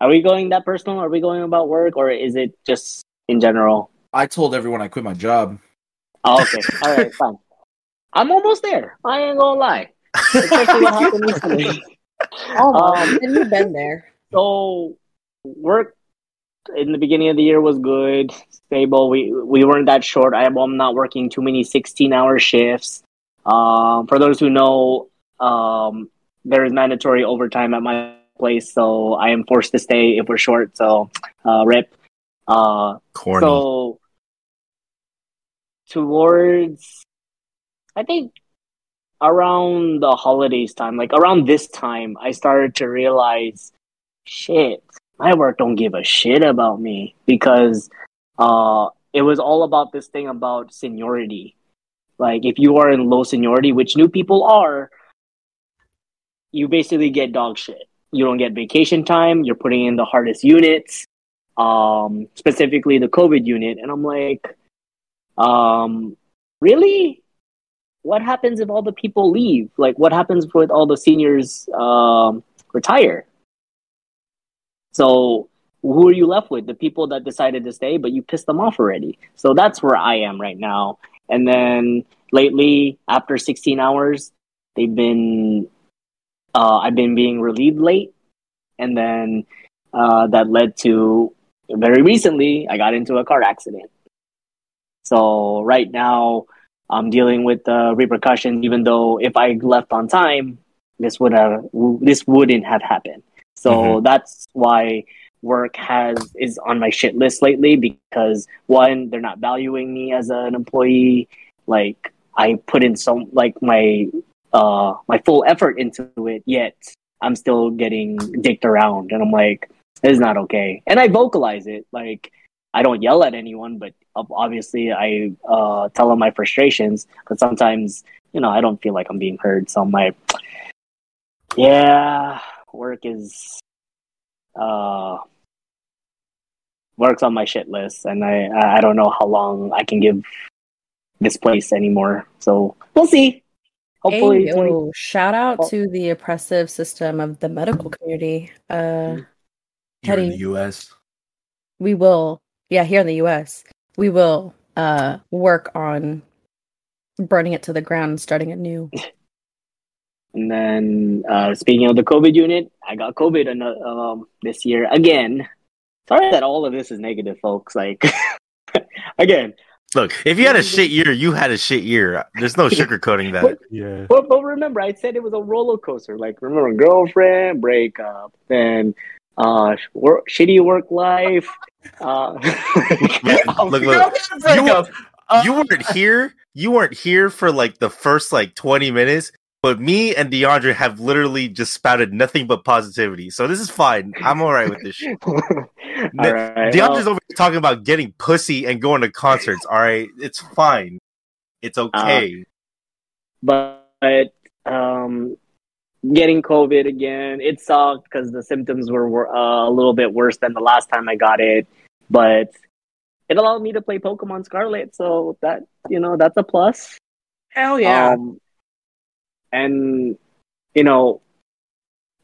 are we going that personal? Are we going about work, or is it just in general? I told everyone I quit my job. Oh, okay, all right, fine. I'm almost there. I ain't gonna lie. Especially what happened recently. Almost. Um, and you've been there. So work in the beginning of the year was good, stable. We we weren't that short. I am I'm not working too many sixteen hour shifts. Um, for those who know, um, there is mandatory overtime at my place, so I am forced to stay if we're short. So uh, rip. Uh, Corny. so towards I think around the holidays time, like around this time, I started to realize, shit, my work don't give a shit about me because uh, it was all about this thing about seniority. Like if you are in low seniority, which new people are, you basically get dog shit. You don't get vacation time. You're putting in the hardest units, um, specifically the COVID unit, and I'm like, um, really? What happens if all the people leave? Like, what happens with all the seniors um, retire? So, who are you left with? The people that decided to stay, but you pissed them off already. So that's where I am right now. And then lately, after 16 hours, they've been uh, I've been being relieved late, and then uh, that led to very recently I got into a car accident. So right now I'm dealing with the repercussions. Even though if I left on time, this would have this wouldn't have happened. So Mhm. that's why work has is on my shit list lately because one they're not valuing me as an employee. Like I put in so like my uh my full effort into it, yet I'm still getting dicked around, and I'm like, this is not okay. And I vocalize it like. I don't yell at anyone, but obviously I uh, tell them my frustrations. But sometimes, you know, I don't feel like I'm being heard. So I'm like, yeah, work is uh, works on my shit list, and I I don't know how long I can give this place anymore. So we'll see. Hopefully, Hey, 20 yo, shout out Oh. to the oppressive system of the medical community. Uh, Here in the U.S. we will, yeah, here in the U.S., we will uh work on burning it to the ground and starting anew. And then, uh, speaking of the COVID unit, I got COVID an- um, this year again. Sorry that all of this is negative, folks. Like, again, Look, if you had a shit year, you had a shit year. There's no sugarcoating that. Yeah. but, but remember, I said it was a roller coaster. Like, remember, girlfriend breakup, then uh, sh- work, shitty work life. Uh, Man, look, look. You, you weren't here. You weren't here for like the first like 20 minutes, but me and DeAndre have literally just spouted nothing but positivity. So this is fine. I'm all right with this shit. all right, DeAndre's well, over here talking about getting pussy and going to concerts. All right, it's fine. It's okay. but um, getting COVID again, it sucked because the symptoms were, were uh, a little bit worse than the last time I got it. But it allowed me to play Pokemon Scarlet, so that you know that's a plus. Hell Um, and you know,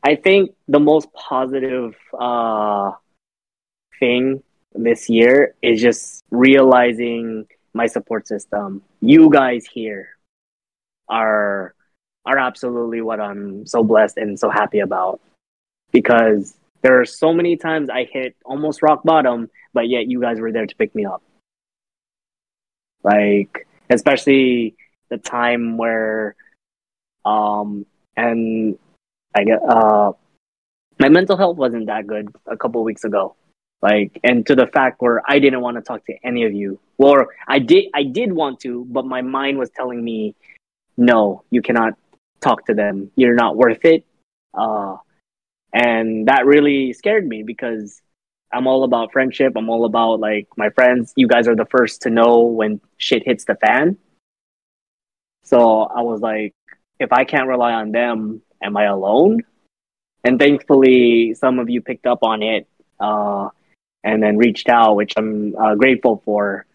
I think the most positive uh, thing this year is just realizing my support system. You guys here are are absolutely what I'm so blessed and so happy about because there are so many times I hit almost rock bottom, but yet you guys were there to pick me up. Like, especially the time where, um, and I get, uh, my mental health wasn't that good a couple weeks ago. Like, and to the fact where I didn't want to talk to any of you. Well, I did, I did want to, but my mind was telling me, no, you cannot talk to them. You're not worth it. Uh, and that really scared me because I'm all about friendship. I'm all about like my friends. You guys are the first to know when shit hits the fan. So I was like, if I can't rely on them, am I alone? And thankfully, some of you picked up on it uh, and then reached out, which I'm uh, grateful for.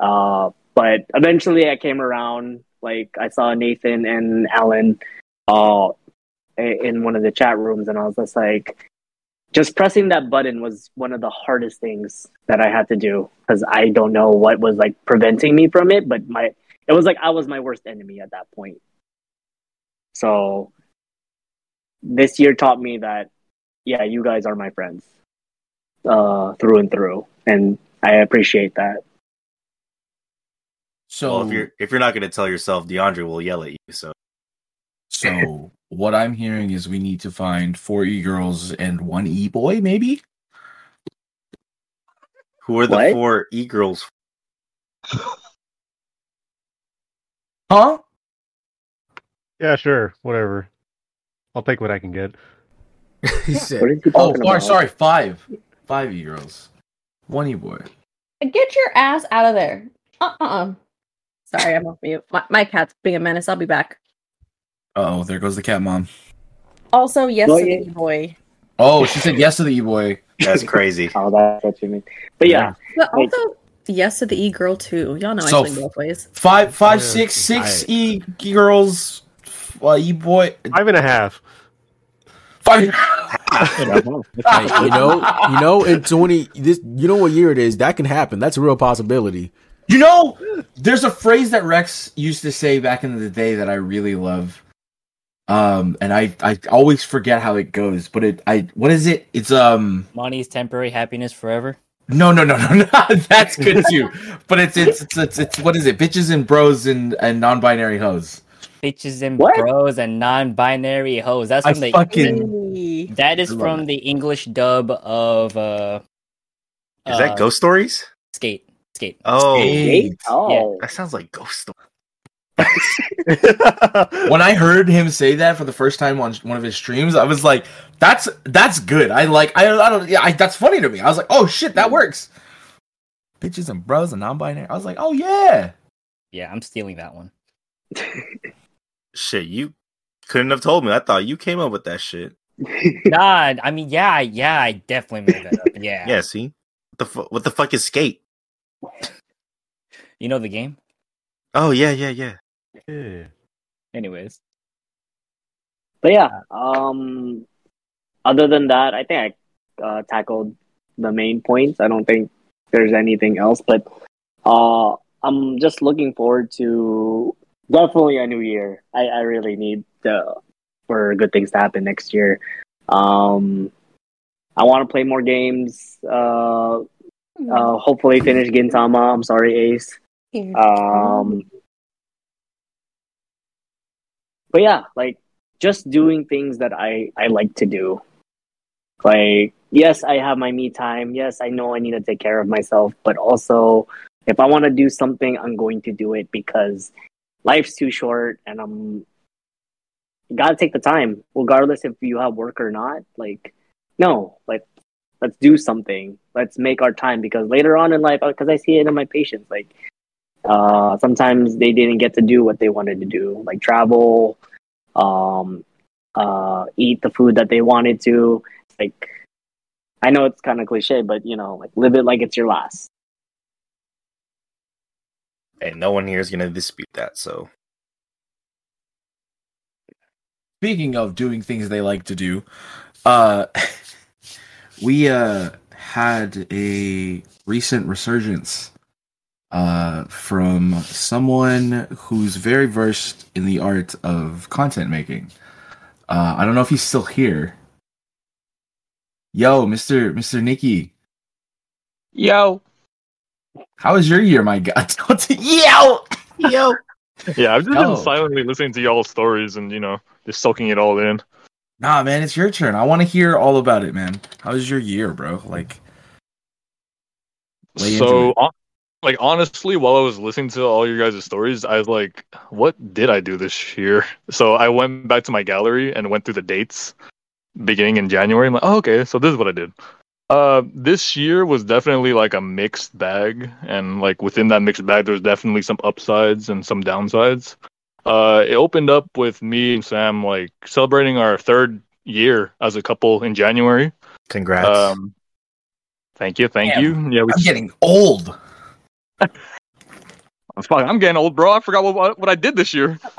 Uh, but eventually, I came around. Like I saw Nathan and Alan uh, in one of the chat rooms, and I was just like, just pressing that button was one of the hardest things that I had to do because I don't know what was like preventing me from it, but my it was like I was my worst enemy at that point. So this year taught me that yeah, you guys are my friends uh, through and through, and I appreciate that. So well, if you're if you're not going to tell yourself, DeAndre will yell at you. So So what I'm hearing is we need to find four e girls and one e boy, maybe. who are the What? four e girls? Huh? Yeah, sure, whatever. I'll take what I can get. he said, Oh, far, sorry, five, five e girls, one e boy. Get your ass out of there. Uh uh uh. Sorry, I'm off mute. My, my cat's being a menace. I'll be back. Oh, there goes the cat mom. Also, yes Well, to yeah. the e boy. Oh, she said yes to the e boy. That's crazy. Oh, that's what you mean. But yeah, But Wait. also, yes to the e girl too. Y'all know I So- swing both ways. Five, five, Yeah, six, six I- e girls, uh, e boy. Five and a half. Five. hey, you know, you know, in twenty, this, you know what year it is? That can happen. That's a real possibility. You know, there's a phrase that Rex used to say back in the day that I really love. Um, and I I always forget how it goes, but it I what is it? It's um Money's temporary, happiness forever. no no no no no that's good too, but it's it's it's it's, it's what is it? Bitches and bros and and non-binary hoes. Bitches and What? bros and non-binary hoes. That's I from the fucking that is from it. the English dub of uh Is uh, that Ghost Stories? skate skate. Oh, Hey. oh, that sounds like Ghost Stories. when I heard him say that for the first time on one of his streams, I was like, "That's that's good." I like I, I don't yeah, I, that's funny to me. I was like, "Oh shit, that works." Bitches and bros and non-binary. I was like, "Oh yeah." Yeah, I'm stealing that one. Shit, you couldn't have told me. I thought you came up with that shit. nah, I mean, yeah, yeah, I definitely made that up. Yeah, Yeah, see? What the, fu- what the fuck is skate? you know the game. Oh, yeah, yeah, yeah. Yeah. Anyways, but yeah. Um, other than that, I think I uh, tackled the main points. I don't think there's anything else, but uh, I'm just looking forward to definitely a new year. I, I really need the, for good things to happen next year. Um, I want to play more games. Uh, uh, hopefully finish Gintama. I'm sorry, Ace. Um, but yeah, like just doing things that I I like to do. Like yes, I have my me time. Yes, I know I need to take care of myself, but also if I want to do something, I'm going to do it because life's too short, and I'm you gotta take the time, regardless if you have work or not. Like no, like let's do something. Let's make our time because later on in life, because I see it in my patients, like uh, sometimes they didn't get to do what they wanted to do, like travel, um, uh, eat the food that they wanted to. Like, I know it's kind of cliche, but you know, like live it like it's your last. And no one here is going to dispute that, so. Speaking of doing things they like to do, uh we uh had a recent resurgence uh from someone who's very versed in the art of content making. Uh I don't know if he's still here. Yo, Mr. Mr. Nikki, Yo. How was your year, my god? Yo! Yo! Yeah, I've just Yo. been silently listening to y'all's stories and you know just soaking it all in. Nah, man, it's your turn. I want to hear all about it, man. How was your year, bro? Like so, it. hon- like honestly, while I was listening to all your guys' stories, I was like, "What did I do this year?" So I went back to my gallery and went through the dates beginning in January. I'm like, "Oh, okay, so this is what I did." Uh, this year was definitely like a mixed bag, and like within that mixed bag, there's definitely some upsides and some downsides. Uh, it opened up with me and Sam like celebrating our third year as a couple in January. Congrats. Um, thank you, thank Damn. you. Yeah, we I'm getting old. Fuck, I'm getting old, bro. I forgot what, what, what I did this year.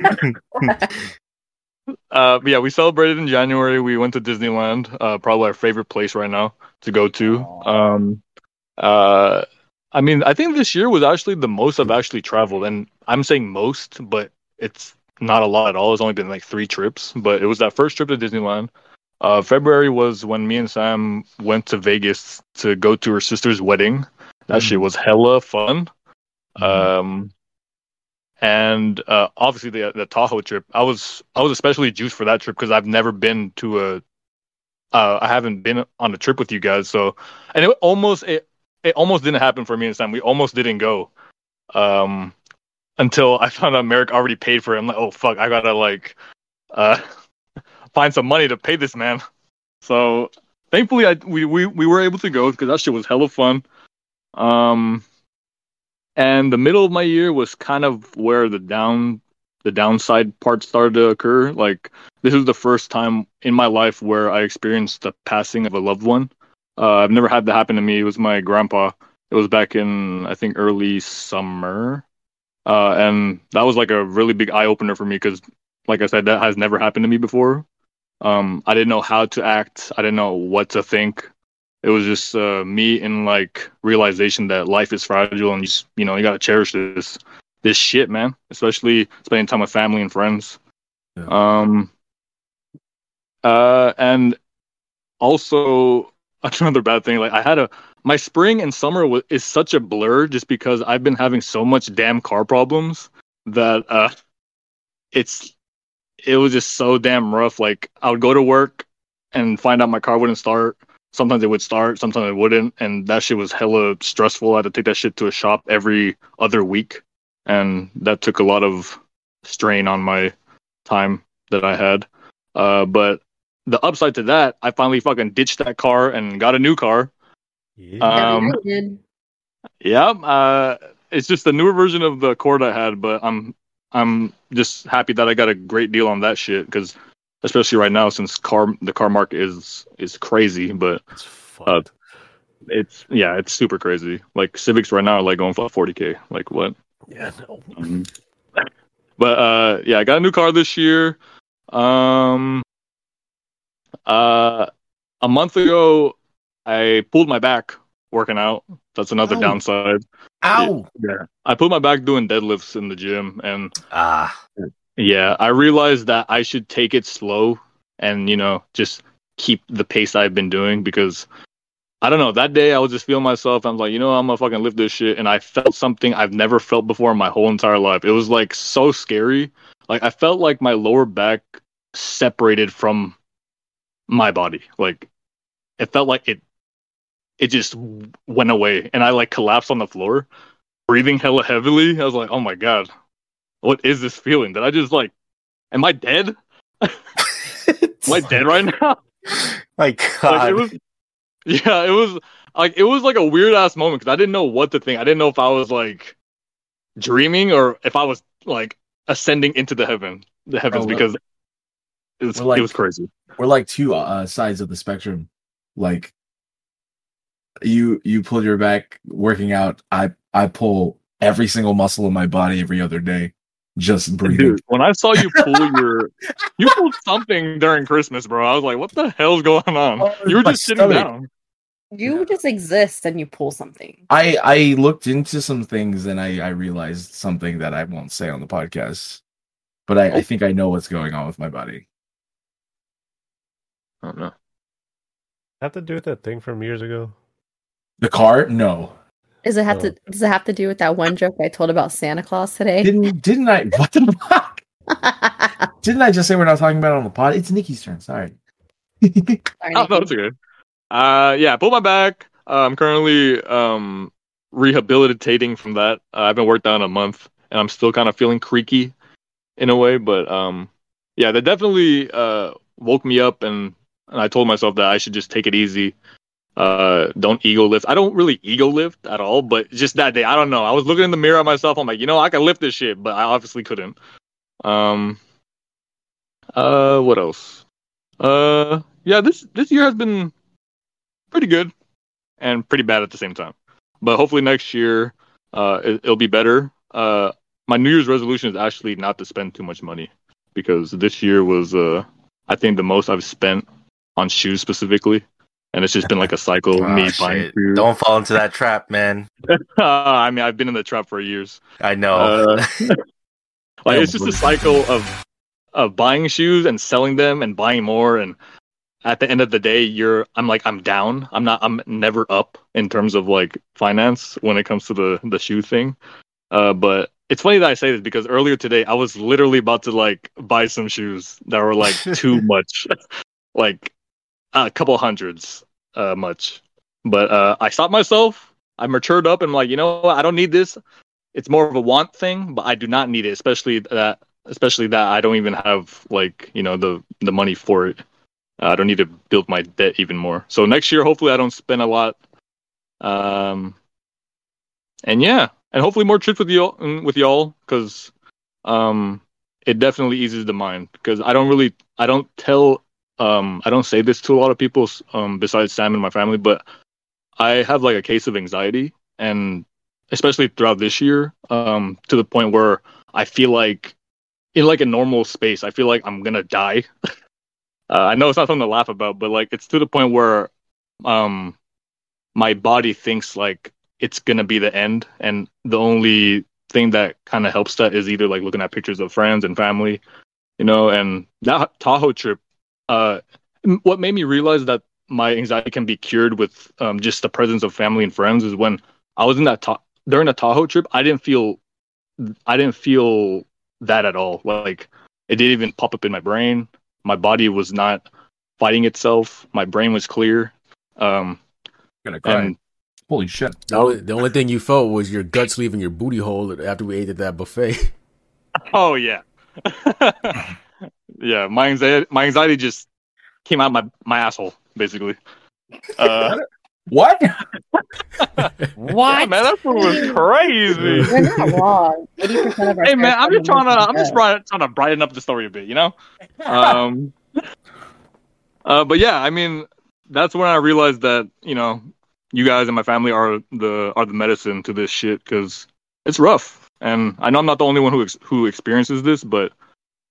Uh, yeah, we celebrated in January. We went to Disneyland, uh, probably our favorite place right now to go to. Um, uh, I mean, I think this year was actually the most I've actually traveled, and I'm saying most, but it's not a lot at all. It's only been like three trips, but it was that first trip to Disneyland. Uh, February was when me and Sam went to Vegas to go to her sister's wedding. That shit was hella fun. Um, and uh, obviously the the Tahoe trip, I was I was especially juiced for that trip because I've never been to a, uh, I haven't been on a trip with you guys. So, and it almost it it almost didn't happen for me this time. We almost didn't go. Um, until I found out Merrick already paid for it. I'm like, oh fuck, I gotta like uh find some money to pay this man. So thankfully, I we we, we were able to go because that shit was hella fun. Um, and the middle of my year was kind of where the down the downside part started to occur. Like this was the first time in my life where I experienced the passing of a loved one. Uh, I've never had that happen to me. It was my grandpa. It was back in I think early summer, uh, and that was like a really big eye opener for me because, like I said, that has never happened to me before. Um, I didn't know how to act. I didn't know what to think. It was just uh, me in like realization that life is fragile and you, just, you know you gotta cherish this this shit, man. Especially spending time with family and friends. Yeah. Um. Uh, and also another bad thing, like I had a my spring and summer wa is such a blur just because I've been having so much damn car problems that uh, it's it was just so damn rough. Like I would go to work and find out my car wouldn't start. Sometimes it would start, sometimes it wouldn't, and that shit was hella stressful. I had to take that shit to a shop every other week, and that took a lot of strain on my time that I had. Uh, but the upside to that, I finally fucking ditched that car and got a new car. Yeah. Um, Yeah, yeah, uh, it's just a newer version of the Accord I had, but I'm I'm just happy that I got a great deal on that shit because especially right now since car the car market is is crazy, but It's uh, it's yeah, it's super crazy. Like Civics right now are like going for 40k. Like what? yeah, no. Um, but uh, yeah, I got a new car this year. Um, uh, a month ago, I pulled my back working out. That's another Ow. downside. Ow! Yeah, I pulled my back doing deadlifts in the gym, and Ah, yeah, I realized that I should take it slow and you know just keep the pace I've been doing because I don't know. That day I was just feeling myself. I was like, you know, I'm gonna fucking lift this shit, and I felt something I've never felt before in my whole entire life. It was like so scary. Like I felt like my lower back separated from my body. Like it felt like it it just went away, and I like collapsed on the floor, breathing hella heavily. I was like, oh my god, what is this feeling? Did I just like, am I dead? Am I dead right now? my Like, God. it was, yeah, it was like it was like a weird ass moment because I didn't know what to think. I didn't know if I was like dreaming or if I was like ascending into the heaven, the heavens, well- because it was like- it was crazy. We're like two uh, sides of the spectrum. Like you, you pull your back working out. I, I pull every single muscle in my body every other day, just breathing. Dude, when I saw you pull your, you pulled something during Christmas, bro. I was like, "What the hell's going on?" Oh, you were just sitting stomach. down. You just exist and you pull something. I I looked into some things and I I realized something that I won't say on the podcast, but I, I think I know what's going on with my body. I don't know. Have to do with that thing from years ago. The car? No. Does it have Oh. to? Does it have to do with that one joke I told about Santa Claus today? Didn't didn't I? What the fuck? Didn't I just say we're not talking about it on the pod? It's Nikki's turn. Sorry. Sorry, Oh, no, Nikki. it's okay. Uh, yeah, I pulled my back. Uh, I'm currently um rehabilitating from that. Uh, I've been worked out in a month, and I'm still kind of feeling creaky in a way. But um, yeah, that definitely uh woke me up, and, and I told myself that I should just take it easy. Uh, don't ego lift. I don't really ego lift at all, but just that day, I don't know. I was looking in the mirror at myself. I'm like, you know, I can lift this shit, but I obviously couldn't. Um, uh, what else? Uh, yeah, this this year has been pretty good and pretty bad at the same time. But hopefully next year, uh, it, it'll be better. Uh, my New Year's resolution is actually not to spend too much money because this year was, uh, I think the most I've spent on shoes specifically, and it's just been like a cycle of Ah, me buying shoes. Don't fall into that trap, man. I mean, I've been in the trap for years. I know. Uh, Like Oh, it's just a cycle of of buying shoes and selling them and buying more and at the end of the day you're I'm like I'm down. I'm not I'm never up in terms of like finance when it comes to the the shoe thing. Uh but it's funny that I say this because earlier today I was literally about to like buy some shoes that were like too much. like a couple hundreds uh much. But uh I stopped myself. I matured up and I'm like, you know? I don't need this it's more of a want thing, but I do not need it, especially that especially that I don't even have like you know the the money for it. Uh, I don't need to build my debt even more. So next year, hopefully, I don't spend a lot. Um, and yeah, and hopefully more trips with you with y'all because um, it definitely eases the mind because I don't really I don't tell um I don't say this to a lot of people um besides Sam and my family, but I have like a case of anxiety and especially throughout this year um to the point where I feel like in like a normal space I feel like I'm gonna die. uh, I know it's not something to laugh about, but like it's to the point where um my body thinks like it's gonna be the end and the only thing that kind of helps that is either like looking at pictures of friends and family you know and that tahoe trip uh what made me realize that my anxiety can be cured with um, just the presence of family and friends is when i was in that ta- during the tahoe trip i didn't feel i didn't feel that at all like it didn't even pop up in my brain my body was not fighting itself my brain was clear um gonna cry. and Holy shit! The only, the only thing you felt was your guts leaving your booty hole after we ate at that buffet. Oh yeah, yeah. My anxiety, my anxiety just came out my my asshole, basically. Uh, What? What? yeah, man, that food was crazy. You're not wrong. 80% of our hey man, I'm just trying to I'm just trying, trying to brighten up the story a bit, you know. Um, uh, but yeah, I mean, that's when I realized that you know, you guys and my family are the are the medicine to this shit because it's rough, and I know I'm not the only one who ex- who experiences this, but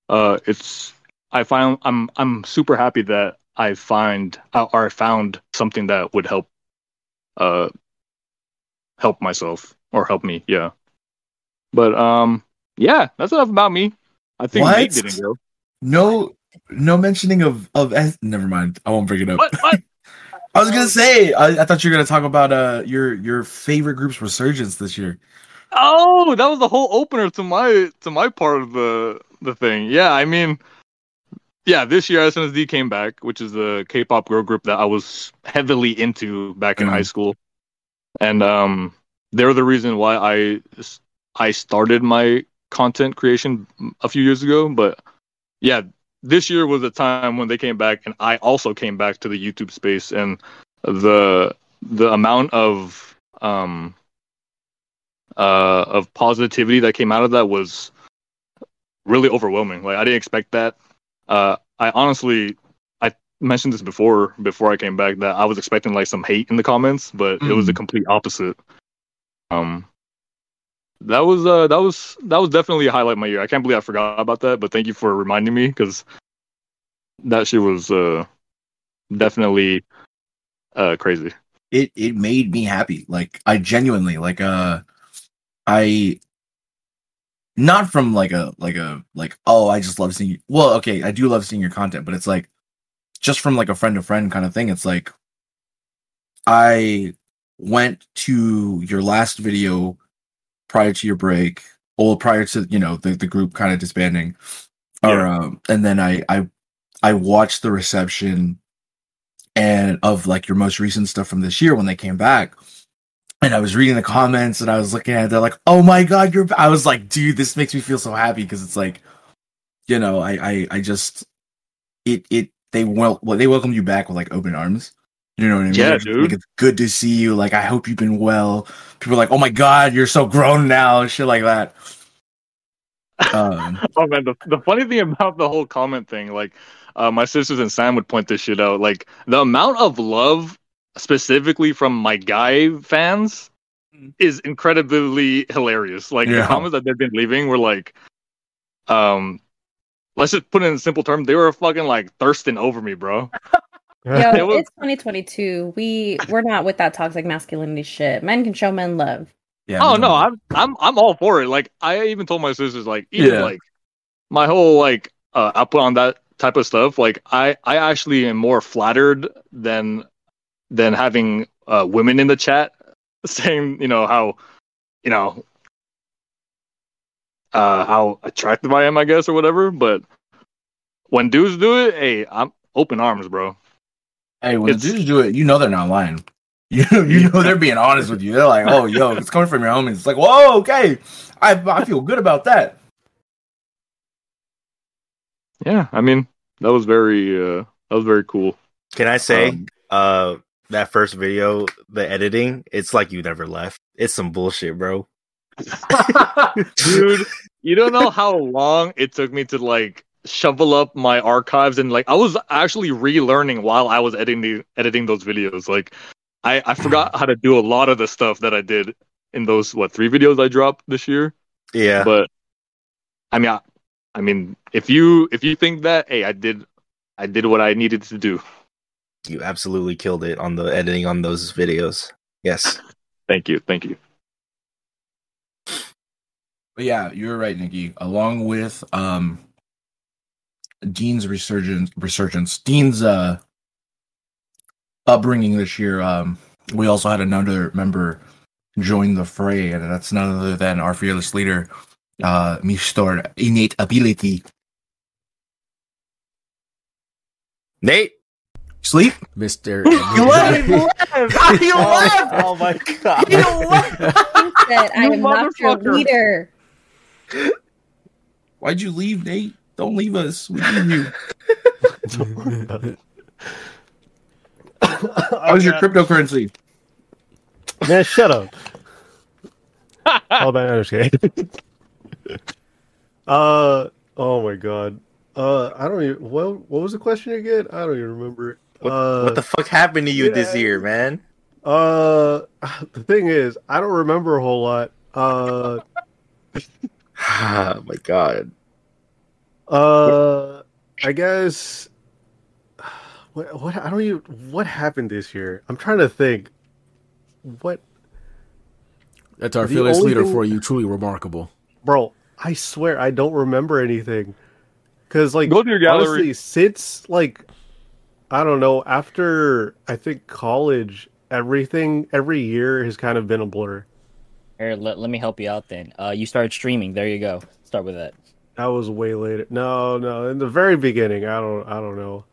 uh, it's I find I'm I'm super happy that I find uh, or I found something that would help uh help myself or help me, yeah. But um, yeah, that's enough about me. I think What? Nate didn't go. No, no mentioning of of. S- Never mind. I won't bring it up. What? What? I was gonna say. I, I thought you were gonna talk about uh your your favorite group's resurgence this year. Oh, that was the whole opener to my to my part of the the thing. Yeah, I mean, yeah, this year SNSD came back, which is a K-pop girl group that I was heavily into back in Mhm. high school, and um, they're the reason why I I started my content creation a few years ago. But yeah, this year was a time when they came back, and I also came back to the YouTube space, and the the amount of um uh, of positivity that came out of that was really overwhelming. Like I didn't expect that. Uh, I honestly, I mentioned this before before I came back that I was expecting like some hate in the comments, but it was the Mm. complete opposite. Um, that was uh that was that was definitely a highlight of my year. I can't believe I forgot about that, but thank you for reminding me because that shit was uh definitely uh crazy. It it made me happy. Like I genuinely like uh I not from like a like a like oh I just love seeing you. Well, okay, I do love seeing your content, but it's like just from like a friend to friend kind of thing. It's like I went to your last video prior to your break, or prior to you know the the group kind of disbanding, or um, and then I I I watched the reception and of like your most recent stuff from this year when they came back. And I was reading the comments and I was looking at it, they're like, oh my god, you're I was like, dude, this makes me feel so happy because it's like, you know, I I I just it it they wel- well they welcome you back with like open arms. You know what I mean? Yeah, Like, dude. Like, it's good to see you. Like I hope you've been well. People are like, oh my god, you're so grown now, shit like that. Um, Oh man, the, the funny thing about the whole comment thing, like uh, my sisters and Sam would point this shit out. Like the amount of love, specifically from my guy fans, is incredibly hilarious. Like the comments that they've been leaving were like, um, let's just put it in simple terms, they were fucking like thirsting over me, bro. Yo, It was- it's 2022. We we're not with that toxic masculinity shit. Men can show men love. yeah. oh no, I'm I'm I'm all for it. Like I even told my sisters, like even Yeah. like my whole like uh, output on that type of stuff. Like I I actually am more flattered than than having uh, women in the chat saying you know how you know uh how attractive I am, I guess or whatever. But when dudes do it, hey, I'm open arms, bro. Hey, when It's- the dudes do it, you know they're not lying. You you know they're being honest with you. They're like, oh yo, it's coming from your homies. It's like, whoa, okay, I I feel good about that. Yeah, I mean that was very uh that was very cool. Can I say, Um, uh, that first video, the editing, it's like you never left. It's some bullshit, bro. Dude, you don't know how long it took me to like shovel up my archives and like I was actually relearning while I was editing editing those videos. Like I I forgot how to do a lot of the stuff that I did in those what three videos I dropped this year. Yeah. But I mean I, I mean if you if you think that hey I did I did what I needed to do. You absolutely killed it on the editing on those videos. Yes. Thank you. Thank you. But yeah, you're right, Nikki. Along with um Dean's resurgence resurgence, Dean's uh upbringing this year, um, we also had another member join the fray, and that's none other than our fearless leader, uh Mr. Innate Ability. Nate, Sleep? Mister. You left! He left! He left! Oh my god. He left! He said, I You am not your leader. Why'd you leave, Nate? Don't leave us. We need you. How's your cryptocurrency? Man, shut up. All about okay. uh oh my god. Uh I don't even what what was the question again? I don't even remember. What, uh, what the fuck happened to you this year, man? Uh the thing is, I don't remember a whole lot. Uh Oh my god. uh I guess what what I don't even what happened this year? I'm trying to think. What That's our The fearless leader thing- for you. Truly remarkable. bro i swear i don't remember anything because like Go to your gallery. honestly since like i don't know after i think college everything every year has kind of been a blur Here, let, let me help you out then. Uh, you started streaming. There you go. Start with that. that was way later no no in the very beginning i don't i don't know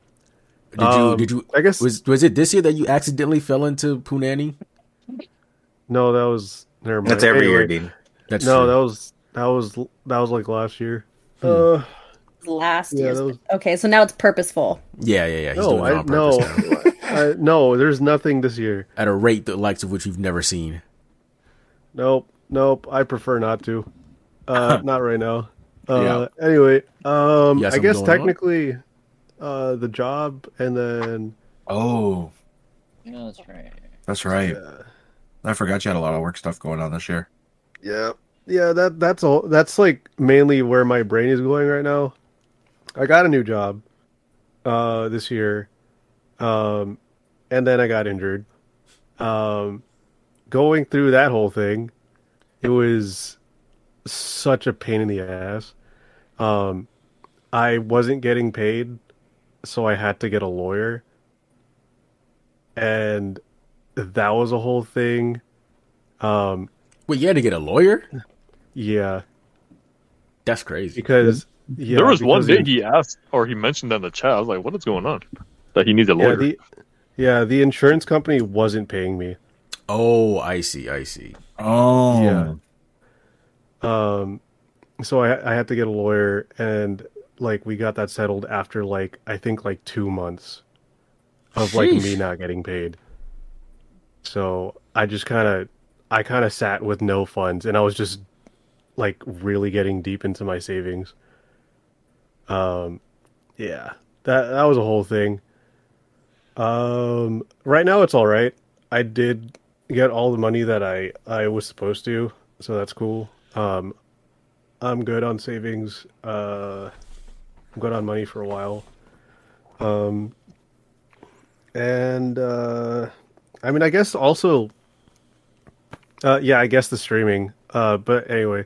Did you? Um, did you? i guess Was was it this year that you accidentally fell into Punani? no that was never mind That's every year, Dean. That's no true. that was that was that was like last year Hmm. uh Last Yeah, year's. was- Okay, so now it's purposeful. yeah, yeah, yeah. He's no doing it i on purpose no. I, no there's nothing this year At a rate the likes of which you've never seen. Nope, nope. I prefer not to. Uh, not right now. Uh, Yeah. Anyway, um, I guess technically, uh, the job, and then Oh, No, that's right. that's right. yeah, I forgot you had a lot of work stuff going on this year. yeah, yeah. That that's all. That's like mainly where my brain is going right now. I got a new job, uh, this year, um, and then I got injured. Um, going through that whole thing, it was such a pain in the ass. Um, I wasn't getting paid, so I had to get a lawyer, and that was a whole thing. Um, Wait, you had to get a lawyer? yeah, That's crazy. because yeah, there was one because day in- he asked or he mentioned that in the chat. I was like, what is going on? That he needs a yeah, lawyer. the yeah the insurance company wasn't paying me. Oh, I see. I see. Oh, Yeah. Um, so I I had to get a lawyer, and like we got that settled after like I think like two months of like me not getting paid. So I just kind of I kind of sat with no funds, and I was just like really getting deep into my savings. Um, yeah, that that was a whole thing. Um, right now it's all right. I did get all the money that I I was supposed to, so that's cool. Um, I'm good on savings. Uh, I'm good on money for a while. Um, and uh, I mean, I guess also, uh, yeah, I guess the streaming. Uh, but anyway,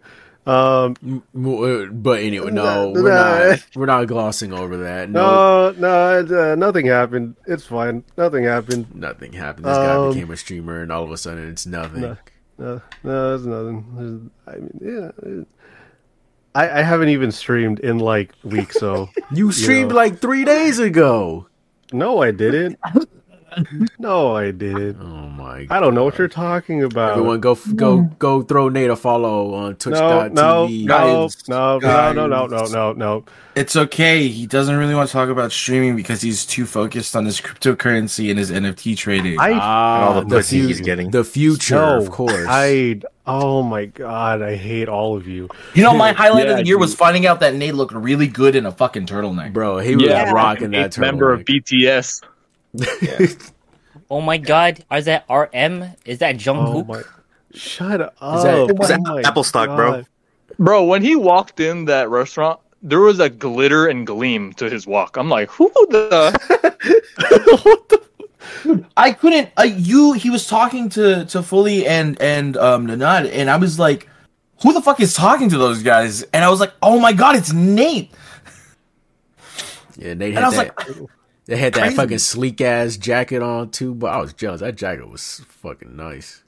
um, M- m- uh, But anyway, no, Nah, we're nah. not. We're not glossing over that. No, no, no, it, uh, nothing happened. It's fine. Nothing happened. nothing happened. This guy Um, became a streamer, and all of a sudden, it's nothing. No. No, no, it's nothing. There's- I mean, yeah. it- I, I haven't even streamed in like weeks, so You streamed know. like three days ago. no, I didn't. No, I didn't. Oh my! God. I don't know what you're talking about. Everyone, go go go throw Nate a follow on no, no, no, no, no, no, no, no, no, no. It's okay. He doesn't really want to talk about streaming because he's too focused on his cryptocurrency and his NFT trading. I Ah, all the pussy fu- he's getting. The future, no, of course. I. Oh my god, I hate all of you. you know, my highlight of the year was finding out that Nate looked really good in a fucking turtleneck. bro, he was Yeah. rocking that Eighth member of turtleneck. BTS. Oh my god, is that RM? Is that Oh Jungkook? my. Shut up. that- Is that Oh my Apple stock, bro? God. Bro, when he walked in that restaurant, there was a glitter and gleam to his walk. I'm like, who the? I couldn't. Uh, you. He was talking to to Fully and and um Nanad, and I was like, "Who the fuck is talking to those guys?" And I was like, "Oh my god, it's Nate!" Yeah, Nate And I was that. like, they had that crazy. fucking sleek ass jacket on too, but I was jealous. That jacket was fucking nice.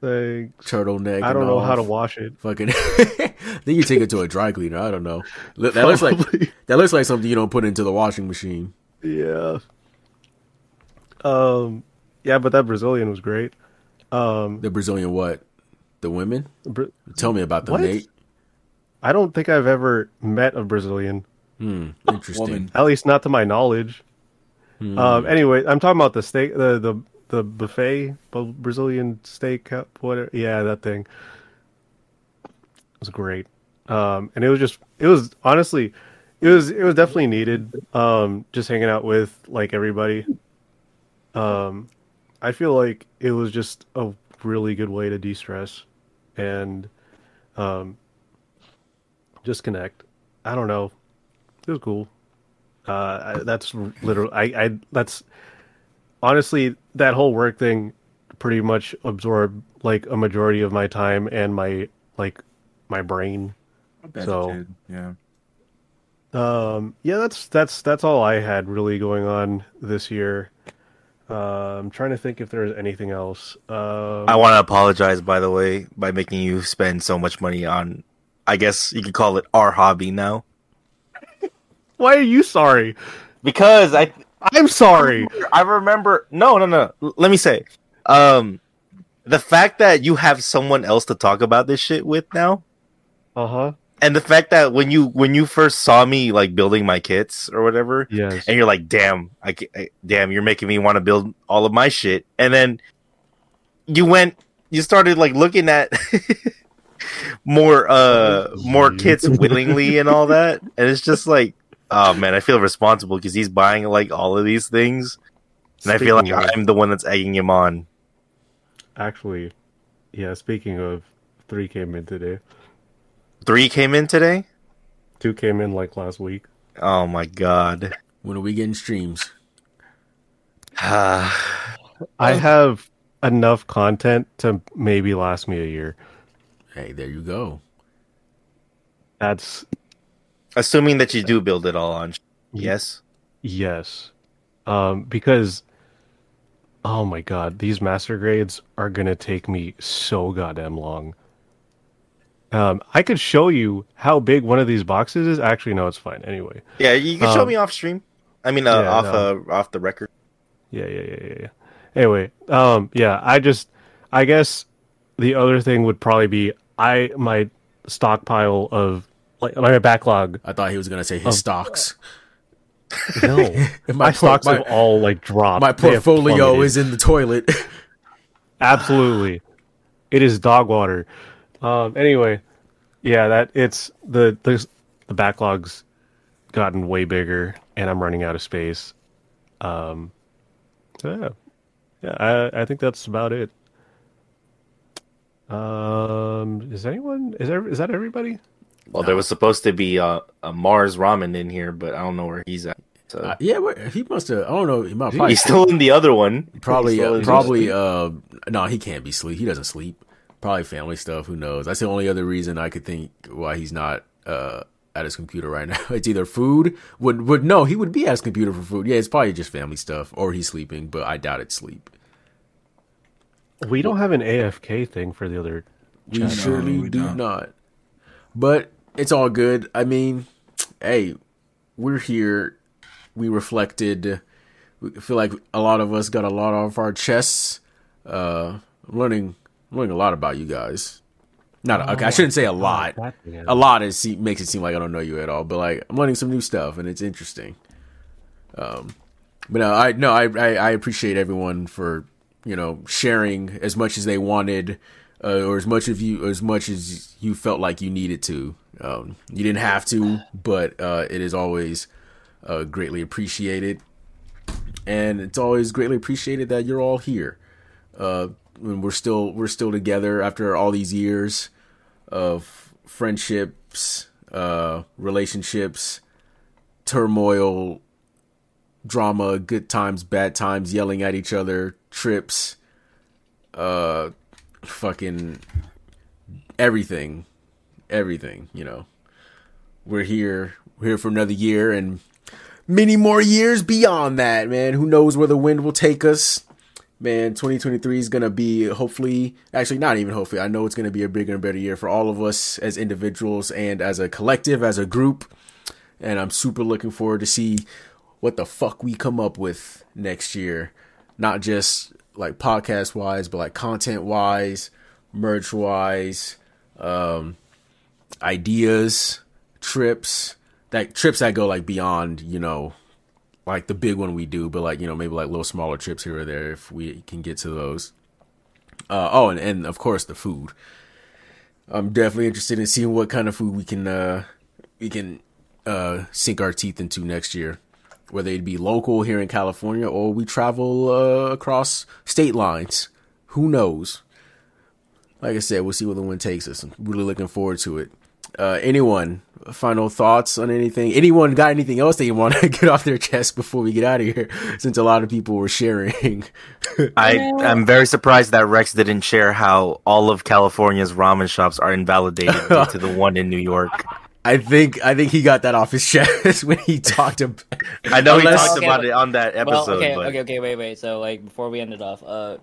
Thanks. Turtleneck. I don't know how to wash it. Fucking. then you take it to a dry cleaner. I don't know. That looks like that looks like something you don't put into the washing machine. Yeah. Um. Yeah, but that Brazilian was great. Um. The Brazilian what? The women? Bra- Tell me about them, What? Nate. I don't think I've ever met a Brazilian. Hmm. Interesting. woman. At least not to my knowledge. Hmm. Um. Anyway, I'm talking about the steak, the the the buffet, Brazilian steak, cup, whatever. Yeah, that thing. It was great. Um. And it was just, it was honestly, it was it was definitely needed. Um. Just hanging out with like everybody. Um. I feel like it was just a really good way to de-stress, and um. Just connect. I don't know. It was cool. Uh, that's literally. I, I. That's honestly that whole work thing pretty much absorbed like a majority of my time and my like my brain. So- yeah. Um, yeah, that's that's that's all I had really going on this year. Uh, I'm trying to think if there's anything else. Um, I want to apologize, by the way, by making you spend so much money on. I guess you could call it our hobby now, why are you sorry? because I I'm sorry. I remember. No, no, no. L- Let me say, um, the fact that you have someone else to talk about this shit with now, Uh huh. and the fact that when you when you first saw me like building my kits or whatever, Yes. and you're like, "Damn, I, I damn, you're making me want to build all of my shit," and then you went, you started like looking at more uh more kits willingly and all that, and it's just like, oh man, I feel responsible because he's buying like all of these things, and I feel like of- I'm the one that's egging him on. Actually, yeah. Speaking of, three came in today. Three came in today. Two came in like last week. Oh my god. When are we getting streams? I have enough content to maybe last me a year. Hey, there you go. That's Assuming that you do build it all on. Yes. yes. Um, because oh my god, these master grades are gonna take me so goddamn long. Um, I could show you how big one of these boxes is. Actually, no, it's fine. Anyway, Yeah, you can show Um, me off stream. I mean, uh, yeah, off no. uh, off the record. Yeah, yeah, yeah, yeah, yeah. Anyway, um, yeah, I just, I guess the other thing would probably be I my stockpile of like my backlog. I thought he was gonna say his Of- stocks. No, My my, stocks my- have all like dropped. My portfolio is in the toilet. absolutely. It is dog water. Um. Anyway, yeah, that it's the the the backlogs gotten way bigger, and I'm running out of space. Um. yeah, yeah. I I think that's about it. Um. Is anyone? Is there? Is that everybody? Well, there was supposed to be uh, a Mars Ramen in here, but I don't know where he's at. So Uh, yeah, but he must have. I don't know. He might he's still in the other one. probably uh, probably uh no he can't be sleep he doesn't sleep probably family stuff who knows that's the only other reason i could think why he's not uh at his computer right now it's either food would would no he would be at his computer for food yeah it's probably just family stuff or he's sleeping but i doubt it's sleep We don't have an AFK thing for the other. we Channel. surely we do don't. not but it's all good i mean hey we're here we reflected we feel like a lot of us got a lot off our chests. Uh, I'm learning, I'm learning a lot about you guys. Not okay. I shouldn't say a lot. A lot is makes it seem like I don't know you at all, but like I'm learning some new stuff and it's interesting. Um, but no, I no, I, I I appreciate everyone for you know sharing as much as they wanted, uh, or as much of you as much as you felt like you needed to. Um, you didn't have to, but uh, it is always uh, greatly appreciated, and it's always greatly appreciated that you're all here. Uh, when we're still we're still together after all these years of friendships, uh, relationships, turmoil, drama, good times, bad times, yelling at each other, trips, uh, fucking everything, everything. You know, we're here, we're here for another year and many more years beyond that. Man, who knows where the wind will take us? Man, 2023 is gonna be hopefully, actually not even hopefully. I know it's gonna be a bigger and better year for all of us as individuals and as a collective, as a group. And I'm super looking forward to see what the fuck we come up with next year. Not just like podcast wise, but like content wise, merch wise, um, ideas, trips, that trips that go like beyond, you know, like the big one we do, but like, you know, maybe like little smaller trips here or there if we can get to those. Uh, oh, and, and of course the food. I'm definitely interested in seeing what kind of food we can, uh, we can, uh, sink our teeth into next year whether it be local here in California or we travel uh, across state lines. Who knows? Like I said, we'll see where the wind takes us. I'm really looking forward to it. Uh, anyone, final thoughts on anything? Anyone got anything else they want to get off their chest before we get out of here? Since a lot of people were sharing. I I'm very surprised that Rex didn't share how all of California's ramen shops are invalidated due to the one in New York. I think I think he got that off his chest when he talked about. I know he talked Okay, about but- it on that episode, well, okay, but okay, okay, wait, wait. So like before we ended off, uh,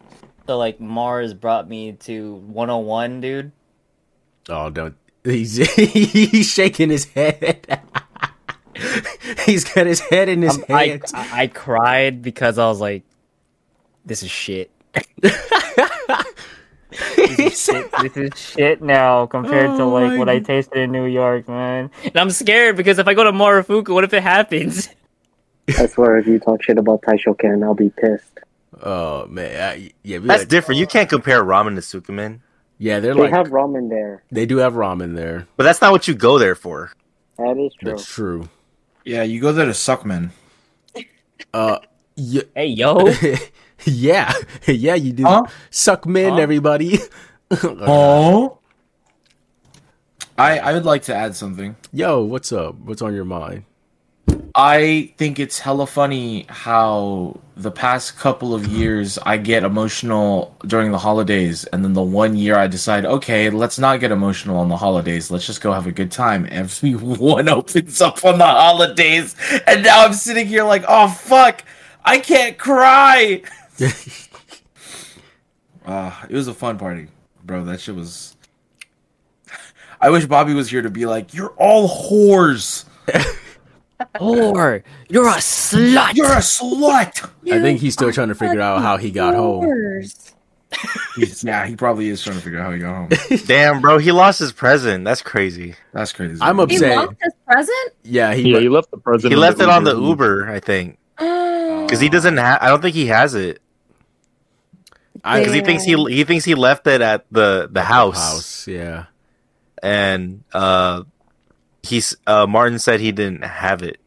so like Mars brought me to 101, dude. Oh, don't. He's he's shaking his head. he's got his head in his Um, I, hands. I I cried because I was like, this is shit. This is shit, this is shit now compared to Oh like my what I tasted in New York, man. And I'm scared because if I go to Marufuku, what if it happens? I swear, if you talk shit about Taishoken, I'll be pissed. oh man, I, yeah, that's like- different. You can't compare ramen to tsukemen. yeah, they're like They like have ramen there. they do have ramen there. But that's not what you go there for. That is true. That's true. Yeah, you go there to suck men. Uh, yeah, Hey yo, yeah, yeah, you do. Huh? Suck men, Huh? everybody. Oh. I I would like to add something. Yo, what's up? What's on your mind? I think it's hella funny how the past couple of years I get emotional during the holidays, and then the one year I decide, okay, let's not get emotional on the holidays. Let's just go have a good time. Everyone opens up on the holidays, and now I'm sitting here like, oh fuck, I can't cry. Ah, it was a fun party, bro. That shit was. I wish Bobby was here to be like, you're all whores. whore, you're a slut. You're a slut. I think he's still trying to figure out how he got home. He's, yeah, he probably is trying to figure out how he got home. Damn, bro, he lost his present. That's crazy. That's crazy. I'm He upset. lost his present? Yeah, he. Yeah, he left the present. He left it on the Uber. Uber, I think, Because because he doesn't have. I don't think he has it I, because he thinks he he thinks he left it at the the house, house. Yeah. and uh, he's uh Martin said he didn't have it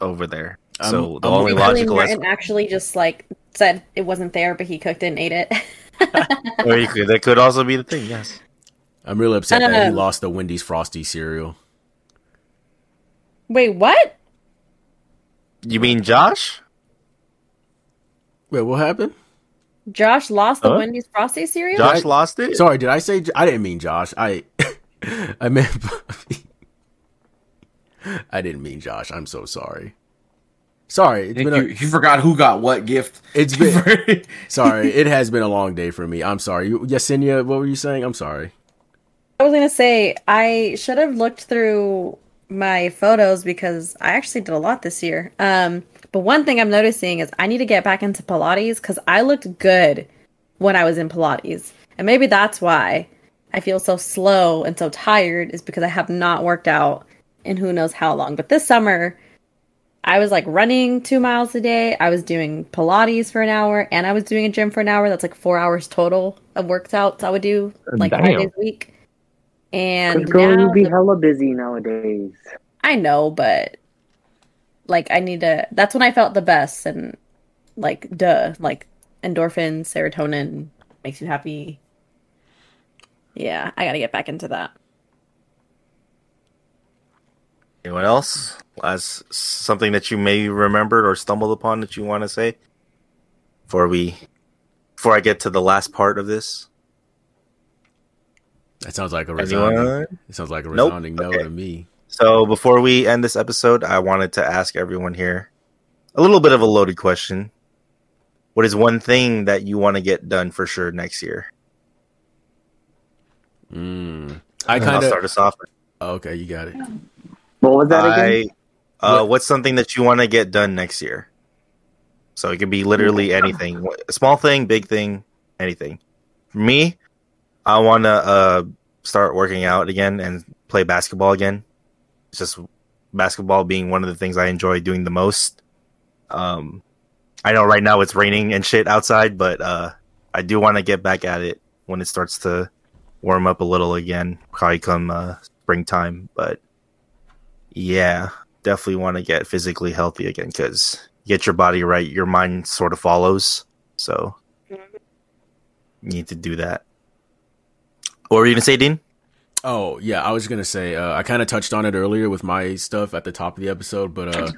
over there. I'm- So the I'm- only logical Martin actually just like said it wasn't there, but he cooked it and ate it. or you could, that could also be the thing. Yes. I'm really upset that he Um, lost the Wendy's Frosty cereal. Wait, what? You mean Josh? Wait, what happened? Josh lost the Huh? Wendy's Frosty cereal? Josh lost it. Sorry, did I say? I didn't mean Josh. I I meant. Bobby. I didn't mean Josh. I'm so sorry. Sorry, it's you, been a, you forgot who got what gift. it's been sorry. It has been a long day for me. I'm sorry. You- Yesenia, what were you saying? I'm sorry. I was gonna say I should have looked through my photos because I actually did a lot this year. Um, but one thing I'm noticing is I need to get back into Pilates because I looked good when I was in Pilates, and maybe that's why I feel so slow and so tired is because I have not worked out in who knows how long. But this summer, I was like running two miles a day. I was doing Pilates for an hour, and I was doing a gym for an hour. That's like four hours total of workouts I would do like five days a week. And Cause girl, now you be the- hella busy nowadays. I know, but like I need to. That's when I felt the best, and like duh, like endorphins, serotonin makes you happy. Yeah, I got to get back into that. Anyone else? As something that you may remembered or stumbled upon that you want to say before we before I get to the last part of this? That sounds like a resounding. Anyone? It sounds like a Nope. resounding no Okay. to me. So before we end this episode, I wanted to ask everyone here a little bit of a loaded question. What is one thing that you want to get done for sure next year? Mm. I kind of. start us off. Okay, you got it. What was that again? I, uh, What- what's something that you want to get done next year? So it could be literally anything, a small thing, big thing, anything. For me, I want to uh, start working out again and play basketball again. It's just basketball being one of the things I enjoy doing the most. Um, I know right now it's raining and shit outside, but uh, I do want to get back at it when it starts to warm up a little again, probably come uh, springtime. But yeah, definitely want to get physically healthy again because get your body right, your mind sort of follows. So you need to do that. What were you gonna say, Dean? Oh yeah, I was gonna say uh, I kind of touched on it earlier with my stuff at the top of the episode, but uh,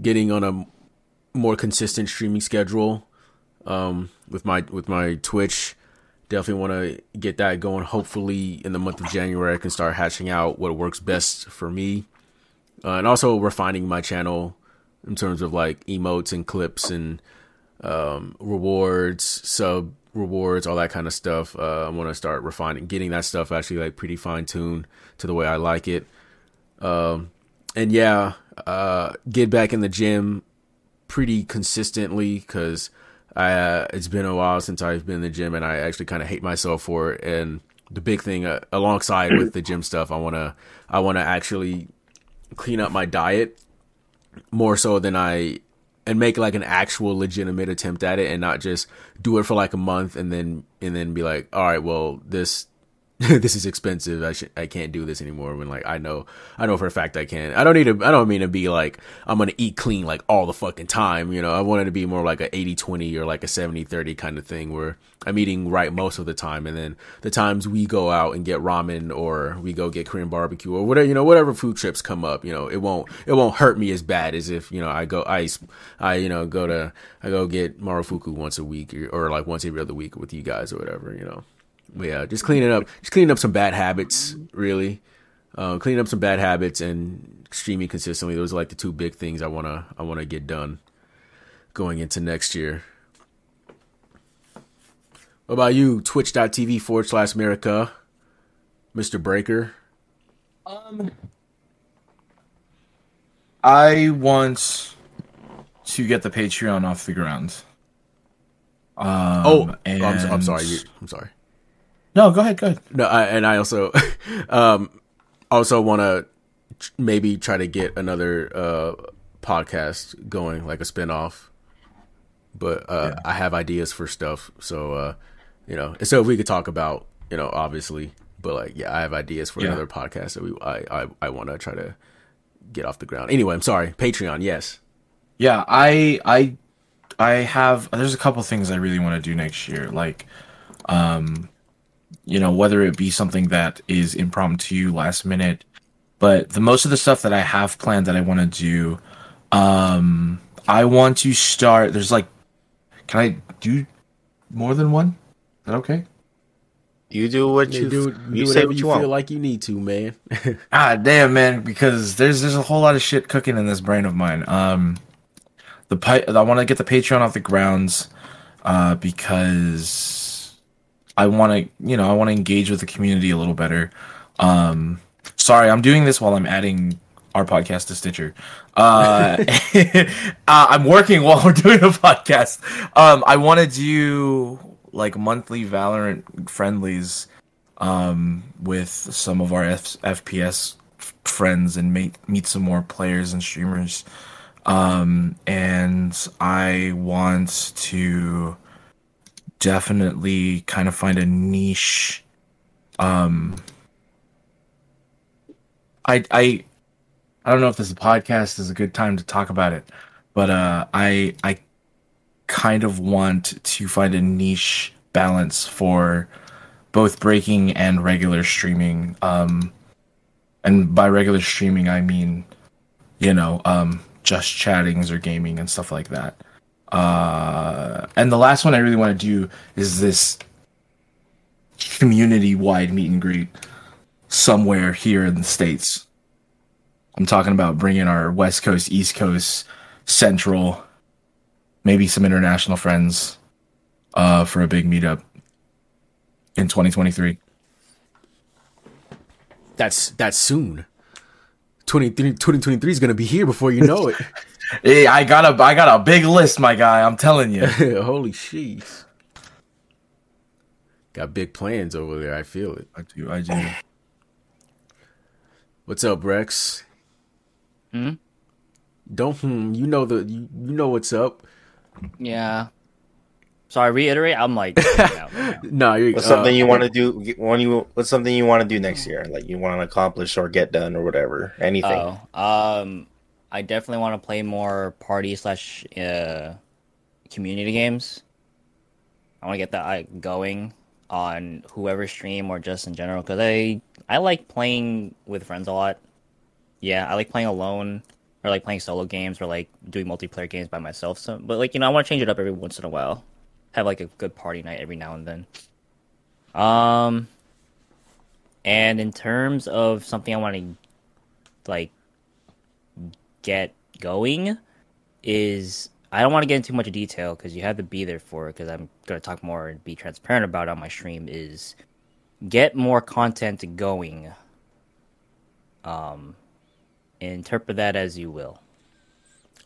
getting on a more consistent streaming schedule um, with my with my Twitch, definitely want to get that going. Hopefully, in the month of January, I can start hatching out what works best for me, uh, and also refining my channel in terms of like emotes and clips and um, rewards, sub rewards, all that kind of stuff. Uh, I want to start refining, getting that stuff actually like pretty fine tuned to the way I like it. Um, and yeah, uh, get back in the gym pretty consistently because uh, it's been a while since I've been in the gym and I actually kind of hate myself for it. And the big thing uh, alongside with the gym stuff, I wanna I wanna actually clean up my diet more so than I and make like an actual legitimate attempt at it and not just do it for like a month and then and then be like all right well this this is expensive. I should i can't do this anymore when like i know i know for a fact i can i don't need to i don't mean to be like i'm gonna eat clean like all the fucking time you know? I wanted to be more like a 80-20 or like a 70-30 kind of thing where i'm eating right most of the time. And then the times we go out and get ramen or we go get korean barbecue or whatever you know whatever food trips come up you know it won't it won't hurt me as bad as if you know i go i i you know go to i go get marufuku once a week or, or like once every other week with you guys or whatever you know but yeah, just cleaning up, just cleaning up some bad habits, really. Uh, cleaning up some bad habits and streaming consistently. Those are like the two big things I wanna I wanna get done going into next year. What about you? Twitch.tv forward slash America, Mr. Breaker. Um, I want to get the Patreon off the ground. Um, oh, and... I'm, I'm sorry. I'm sorry. No, go ahead. Go ahead. No, I, and I also, um, also want to maybe try to get another uh podcast going, like a spinoff. But uh, I have ideas for stuff, so uh, you know, so if we could talk about, you know, obviously, but like, yeah, I have ideas for Yeah. another podcast that we, I, I, I want to try to get off the ground. Anyway, I'm sorry. Patreon, yes. Yeah, I I I have there's a couple things I really want to do next year like um you know whether it be something that is impromptu last minute but the most of the stuff that I have planned that I want to do um I want to start there's like can I do more than one? Is that okay? You do what You you, do, you do say what you you feel like you need to, man. Ah, damn, man, because there's there's a whole lot of shit cooking in this brain of mine. Um, the pi- I want to get the Patreon off the grounds, uh, because I want to, you know, I want to engage with the community a little better. Um, sorry, I'm doing this while I'm adding our podcast to Stitcher. Uh, uh, I'm working while we're doing a podcast. Um, I want to do like monthly Valorant friendlies um, with some of our F- FPS friends and meet meet some more players and streamers. Um, and I want to definitely kind of find a niche. Um, I I I don't know if this podcast is a good time to talk about it, but uh, I I kind of want to find a niche balance for both breaking and regular streaming. Um, and by regular streaming, I mean, you know, um, just chattings or gaming and stuff like that. Uh, and the last one I really want to do is this community wide meet and greet somewhere here in the States. I'm talking about bringing our West Coast, East Coast, Central, maybe some international friends uh, for a big meetup in 2023. That's that's soon. 2023 is gonna be here before you know it. Hey, I got a I got a big list, my guy. I'm telling you. Holy sheesh. Got big plans over there. I feel it. I do. I do. What's up, Rex? Hmm? Don't hmm, you know the you, you know what's up? Yeah. So I reiterate, I'm like, freaking out right now. No, you're What's uh, something you want to do? When you what's something you want to do next year? Like you want to accomplish or get done or whatever. Anything. Oh, um, I definitely want to play more party slash uh, community games. I want to get that like, going on whoever stream or just in general because I I like playing with friends a lot. Yeah, I like playing alone or like playing solo games or like doing multiplayer games by myself. So, but like you know, I want to change it up every once in a while. Have like a good party night every now and then. Um, and in terms of something I want to like get going is I don't want to get into too much detail because you have to be there for it because I'm going to talk more and be transparent about it on my stream is get more content going. Um, interpret that as you will.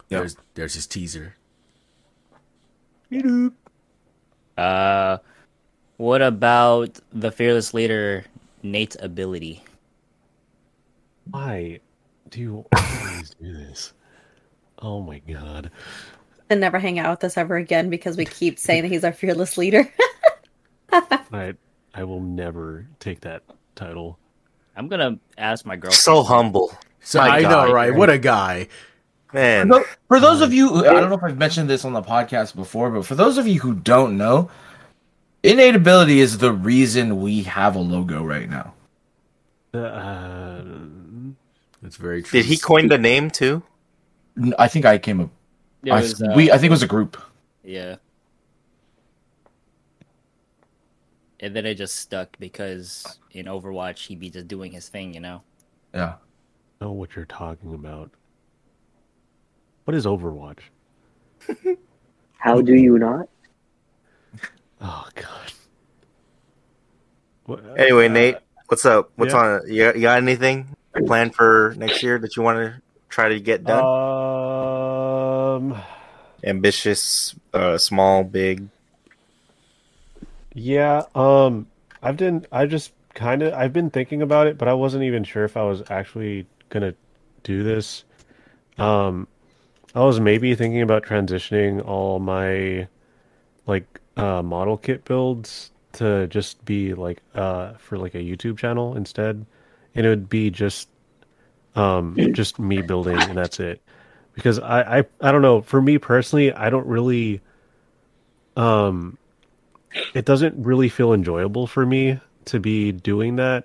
There's there's his teaser. Uh, what about the fearless leader Nate's ability? Why do you always do this? Oh my god. And never hang out with us ever again because we keep saying that he's our fearless leader. I I will never take that title. I'm gonna ask my girlfriend. so humble, So My I God, know, right? man. What a guy. man. For those of you, who, I don't know if I've mentioned this on the podcast before, but for those of you who don't know, innate ability is the reason we have a logo right now. Uh, That's very true. Did he coin the name too? I think I came up. It I, was, uh, we, I think it was a group. Yeah. And then it just stuck because in Overwatch he'd be just doing his thing, you know. Yeah. I know what you're talking about. What is Overwatch? How do you not? Oh god. What, Anyway, uh, Nate, what's up? What's yeah. on? You got, you got anything planned for next year that you want to try to get done? Um. Ambitious, uh, small, big. Yeah. Um. I've been. I just kind of. I've been thinking about it, but I wasn't even sure if I was actually gonna do this. Um. I was maybe thinking about transitioning all my, like, uh, model kit builds to just be like, uh, for like a YouTube channel instead, and it would be just, um, just me building, and that's it. Because I, I, I don't know. For me personally, I don't really, um, it doesn't really feel enjoyable for me to be doing that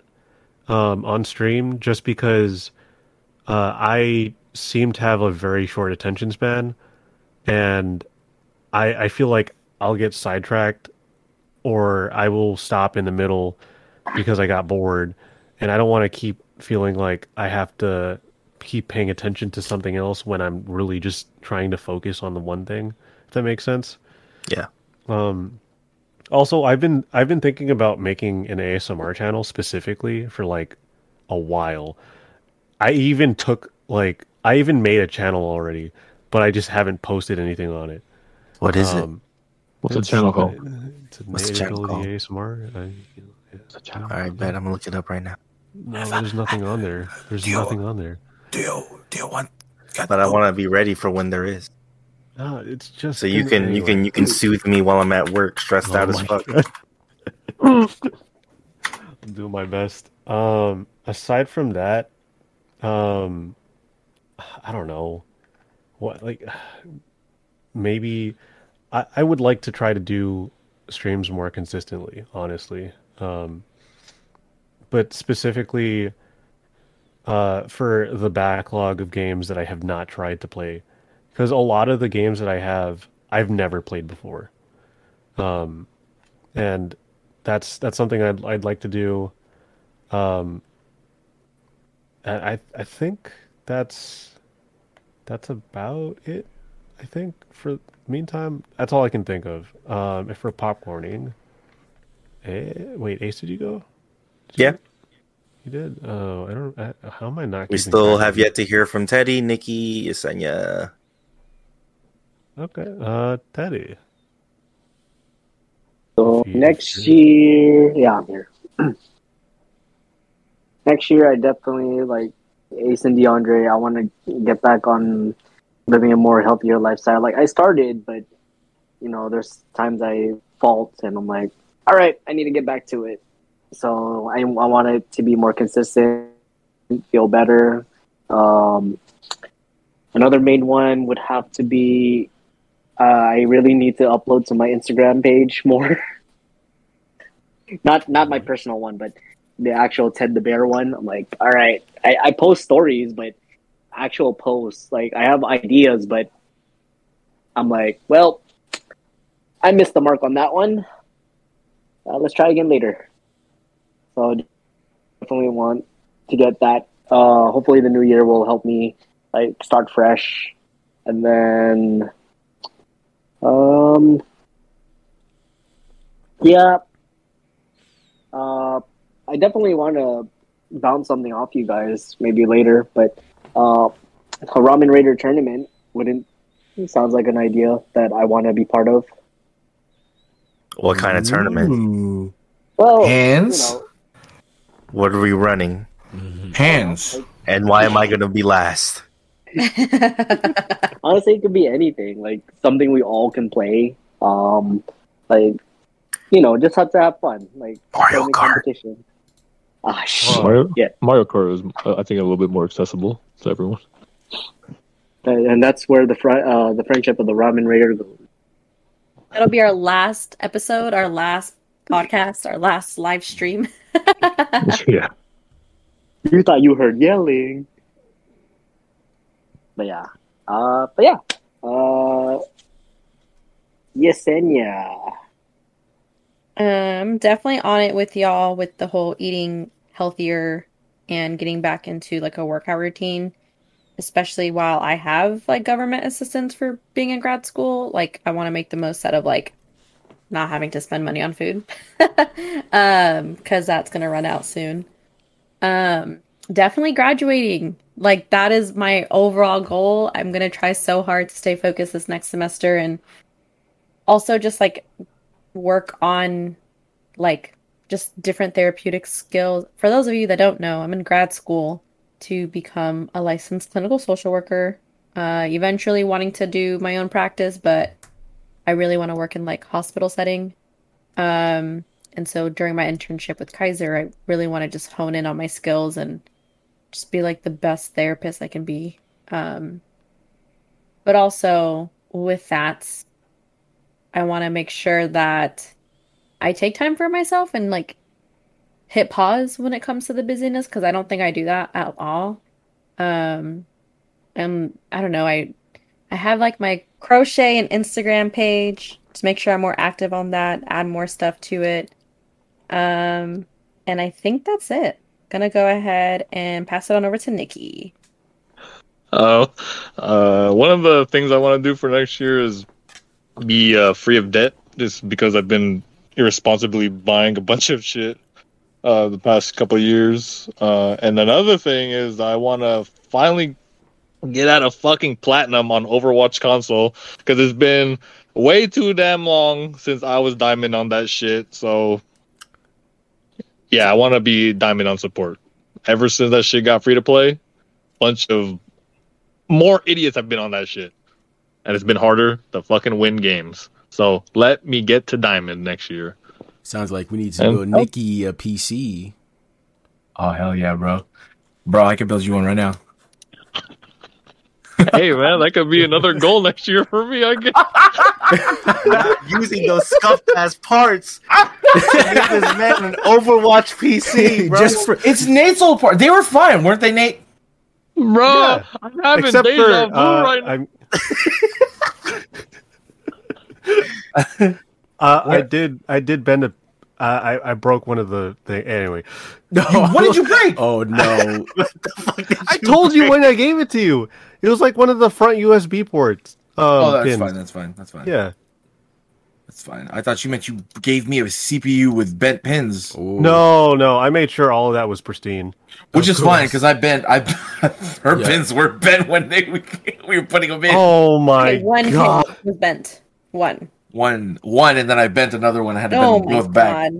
um, on stream just because uh, I seem to have a very short attention span and I, I feel like I'll get sidetracked or I will stop in the middle because I got bored and I don't want to keep feeling like I have to keep paying attention to something else when I'm really just trying to focus on the one thing if that makes sense. Yeah. Um also, I've been I've been thinking about making an ASMR channel specifically for like a while. I even took like I even made a channel already, but I just haven't posted anything on it. What is it? Um, What's the channel called? It's a What's the channel called? ASMR. I, What's the channel? All right, bet I'm gonna look it up right now. No, there's nothing on there. There's Deal. nothing on there. Do you, do you want? But I want to be ready for when there is, No, it's just so you gonna- can you can you can soothe me while I'm at work, stressed Oh out as fuck. God. I'm doing my best. Um, aside from that, um, I don't know what like maybe I, I would like to try to do streams more consistently, honestly. Um, but specifically, uh, for the backlog of games that I have not tried to play, because a lot of the games that I have, I've never played before. Um, and that's that's something I'd I'd like to do. Um, I I think that's that's about it. I think for meantime, that's all I can think of. Um, if for popcorning, eh, wait, Ace, did you go? Did Yeah. you, you did. Oh, I don't. I, how am I not? We still have of yet to hear from Teddy, Nikki, Yesenia. Okay. Uh, Teddy. So If you- next year, yeah, I'm here. next year, I definitely like Ace and DeAndre. I want to get back on living a more healthier lifestyle. Like I started, but you know, there's times I fault, and I'm like, all right, I need to get back to it. So I, I want it to be more consistent, feel better. Um, another main one would have to be uh, I really need to upload to my Instagram page more. not not my personal one, but the actual Ted the Bear one. I'm like, all right, I, I post stories, but actual posts, like I have ideas, but I'm like, well, I missed the mark on that one. Uh, let's try again later. So definitely want to get that. Uh, hopefully the new year will help me like start fresh, and then um, yeah. Uh, I definitely want to bounce something off you guys maybe later, but uh, a Ramen Raider tournament wouldn't sounds like an idea that I want to be part of. What kind of tournament? Ooh. Well, Hands? you know, What are we running? Hands. And why am I gonna be last? honestly, it could be anything, like something we all can play. Um, like you know, just have to have fun, like Mario Kart. competition. Ah, shit. Mario, Yeah. Mario Kart is, uh, I think, a little bit more accessible to everyone. and and that's where the fr- uh, the friendship of the Ramen Raider goes. That'll be our last episode, our last podcast, our last live stream. yeah. You thought you heard yelling, but yeah, uh, but yeah, uh, Yesenia. Um, definitely on it with y'all with the whole eating healthier and getting back into like a workout routine, especially while I have like government assistance for being in grad school. Like, I want to make the most out of like not having to spend money on food, um, because that's gonna run out soon. Um, definitely graduating. Like, that is my overall goal. I'm gonna try so hard to stay focused this next semester and also just like work on like just different therapeutic skills. For those of you that don't know, I'm in grad school to become a licensed clinical social worker. Uh, eventually wanting to do my own practice, but I really want to work in like hospital setting. Um, and so during my internship with Kaiser, I really want to just hone in on my skills and just be like the best therapist I can be. Um, but also with that, I want to make sure that I take time for myself and like hit pause when it comes to the busyness because I don't think I do that at all. Um, and I don't know, I I have like my crochet and Instagram page to make sure I'm more active on that, add more stuff to it. Um, and I think that's it. Gonna go ahead and pass it on over to Nikki. Uh, uh, one of the things I want to do for next year is be uh, free of debt, just because I've been irresponsibly buying a bunch of shit uh, the past couple years. Uh, and another thing is I want to finally get out of fucking platinum on Overwatch console because it's been way too damn long since I was diamond on that shit. So yeah, I want to be diamond on support. Ever since that shit got free to play, bunch of more idiots have been on that shit, and it's been harder to fucking win games. So let me get to diamond next year. Sounds like we need to And- build oh. Nikki a PC. Oh hell yeah, bro. Bro, I can build you one right now. Hey man, that could be another goal next year for me. I guess. Using those scuffed ass parts. Make this man an Overwatch PC, bro. Just for It's Nate's old part. They were fine, weren't they, Nate? Bro, Yeah. I'm having Except deja for vu uh, right now. I'm. uh, I did. I did bend a. Uh, I I broke one of the thing. Anyway, no. What did you break? Oh no! I told you when I gave it to you. It was like one of the front USB ports. Um, oh, that's pins. fine. That's fine. That's fine. Yeah. That's fine. I thought you meant you gave me a CPU with bent pins, Ooh. No, no. I made sure all of that was pristine. which Of is fine because I bent. I her Yeah. pins were bent when they we, we were putting them in. Oh my Okay, one god! pin was bent. One. One, one, and then I bent another one. I had to bend Oh them my both back.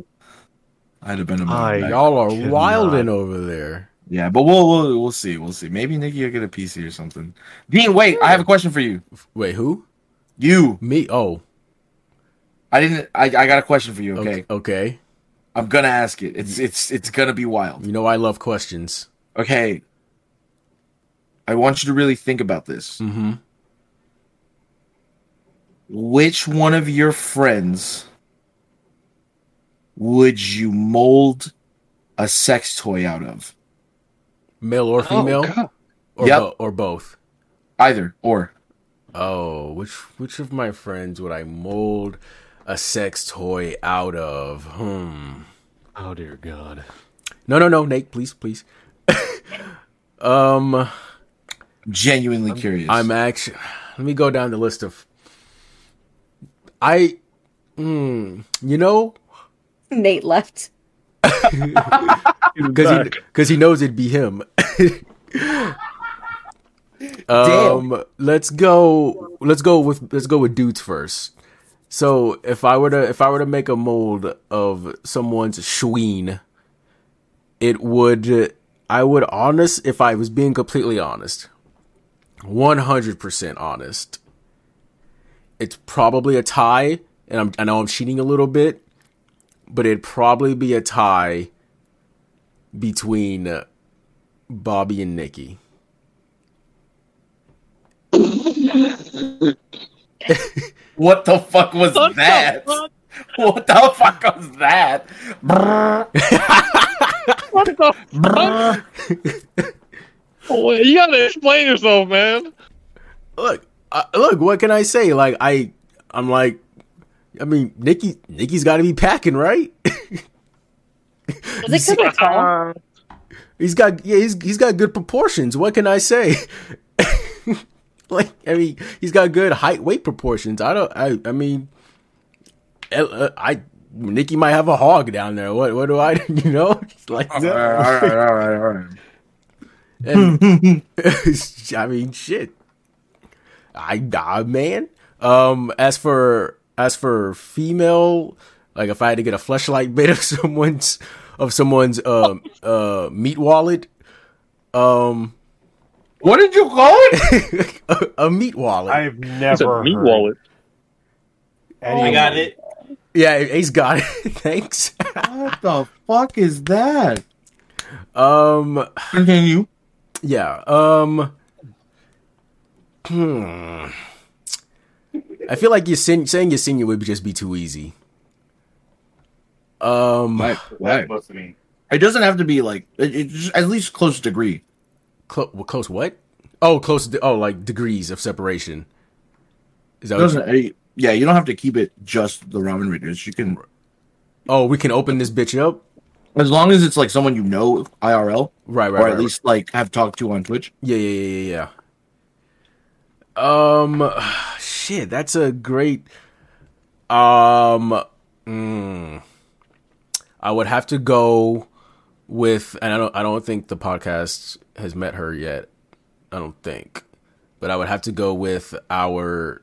I had to bend them I- both back. Y'all are Cannot. wilding over there. Yeah, but we'll, we'll we'll see. We'll see. Maybe Nikki will get a PC or something. Dean, wait. I have a question for you. Wait, who? You. Me? Oh, I didn't. I, I got a question for you. Okay. okay. Okay. I'm gonna ask it. It's it's it's gonna be wild. You know I love questions. Okay. I want you to really think about this. Mm-hmm. Which one of your friends would you mold a sex toy out of? Male or female, God. or Yep. bo- or both. Either or. Oh, which which of my friends would I mold a sex toy out of? Hmm. Oh dear God! No, no, no, Nate, please, please. um, Genuinely curious. I'm actually. Let me go down the list of. I, hmm, you know, Nate left. because he because he knows it'd be him. um, let's go. Let's go with let's go with dudes first. So if I were to if I were to make a mold of someone's schween, it would I would honest if I was being completely honest, one hundred percent honest. It's probably a tie, and I'm I know I'm cheating a little bit, but it'd probably be a tie between uh, Bobby and Nikki. what the fuck was What the that? fuck? What the fuck was that? What the fuck? Oh, you gotta explain yourself, man. look, uh, look, what can I say? Like I, I'm like, I mean, Nikki, Nikki's got to be packing, right? Was it because we're tall? he's got, yeah, he's he's got good proportions. What can I say? like, I mean, he's got good height weight proportions. I don't, I, I mean, uh, I, Nikki might have a hog down there. What, what do I, you know, like, all right, all right, all right, all right. And, I mean, shit. I die, man. Um, as for as for female, like if I had to get a flashlight bit of someone's of someone's um uh meat wallet, um, What did you call it? a, a meat wallet. I've It's a never meat heard wallet. anyone- it. yeah, Ace got it. Thanks. What the fuck is that? Um, Continue. yeah. Um, hmm. I feel like you saying Yesenia would just be too easy. Um, Why? Why? It doesn't have to be like it, it's just at least close degree. Clo- well, close what? Oh, close. De- oh, like degrees of separation. Is that doesn't. eh, yeah, you don't have to keep it just the ramen raiders. You can, oh, we can open this bitch up. as long as it's like someone you know IRL, Right, right, or right, at least like have talked to on Twitch. Yeah, yeah, yeah, yeah, yeah. Um, shit, that's a great. Um, mm, I would have to go with, and I don't, I don't think the podcast has met her yet. I don't think. but I would have to go with our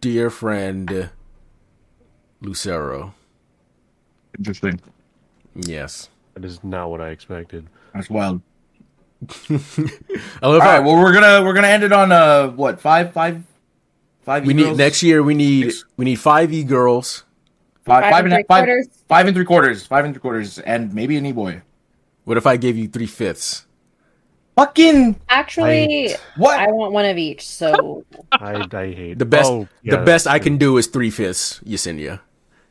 dear friend Lucero. Interesting. Yes. That is not what I expected. That's wild. I love All how right. Well, we're gonna we're gonna end it on uh what five five five. we need e-girls? next year. We need we need five e girls. five Five five and and three five quarters. five and three quarters five and three quarters and maybe an e boy. What if I gave you three fifths? Fucking Actually, what? I want one of each. So I, I hate The best Oh, the yeah, best I can do is three fifths, Yesenia.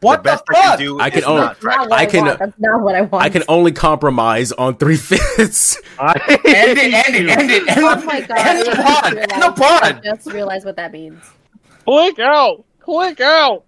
What the best the I fuck? can do I can only- not not what I I, can- want. That's not what I want. I can only compromise on three fifths. I End it! End it! End it! End Oh my god! End the I pod! just End the realized- I just realized what that means. Click out. Click out.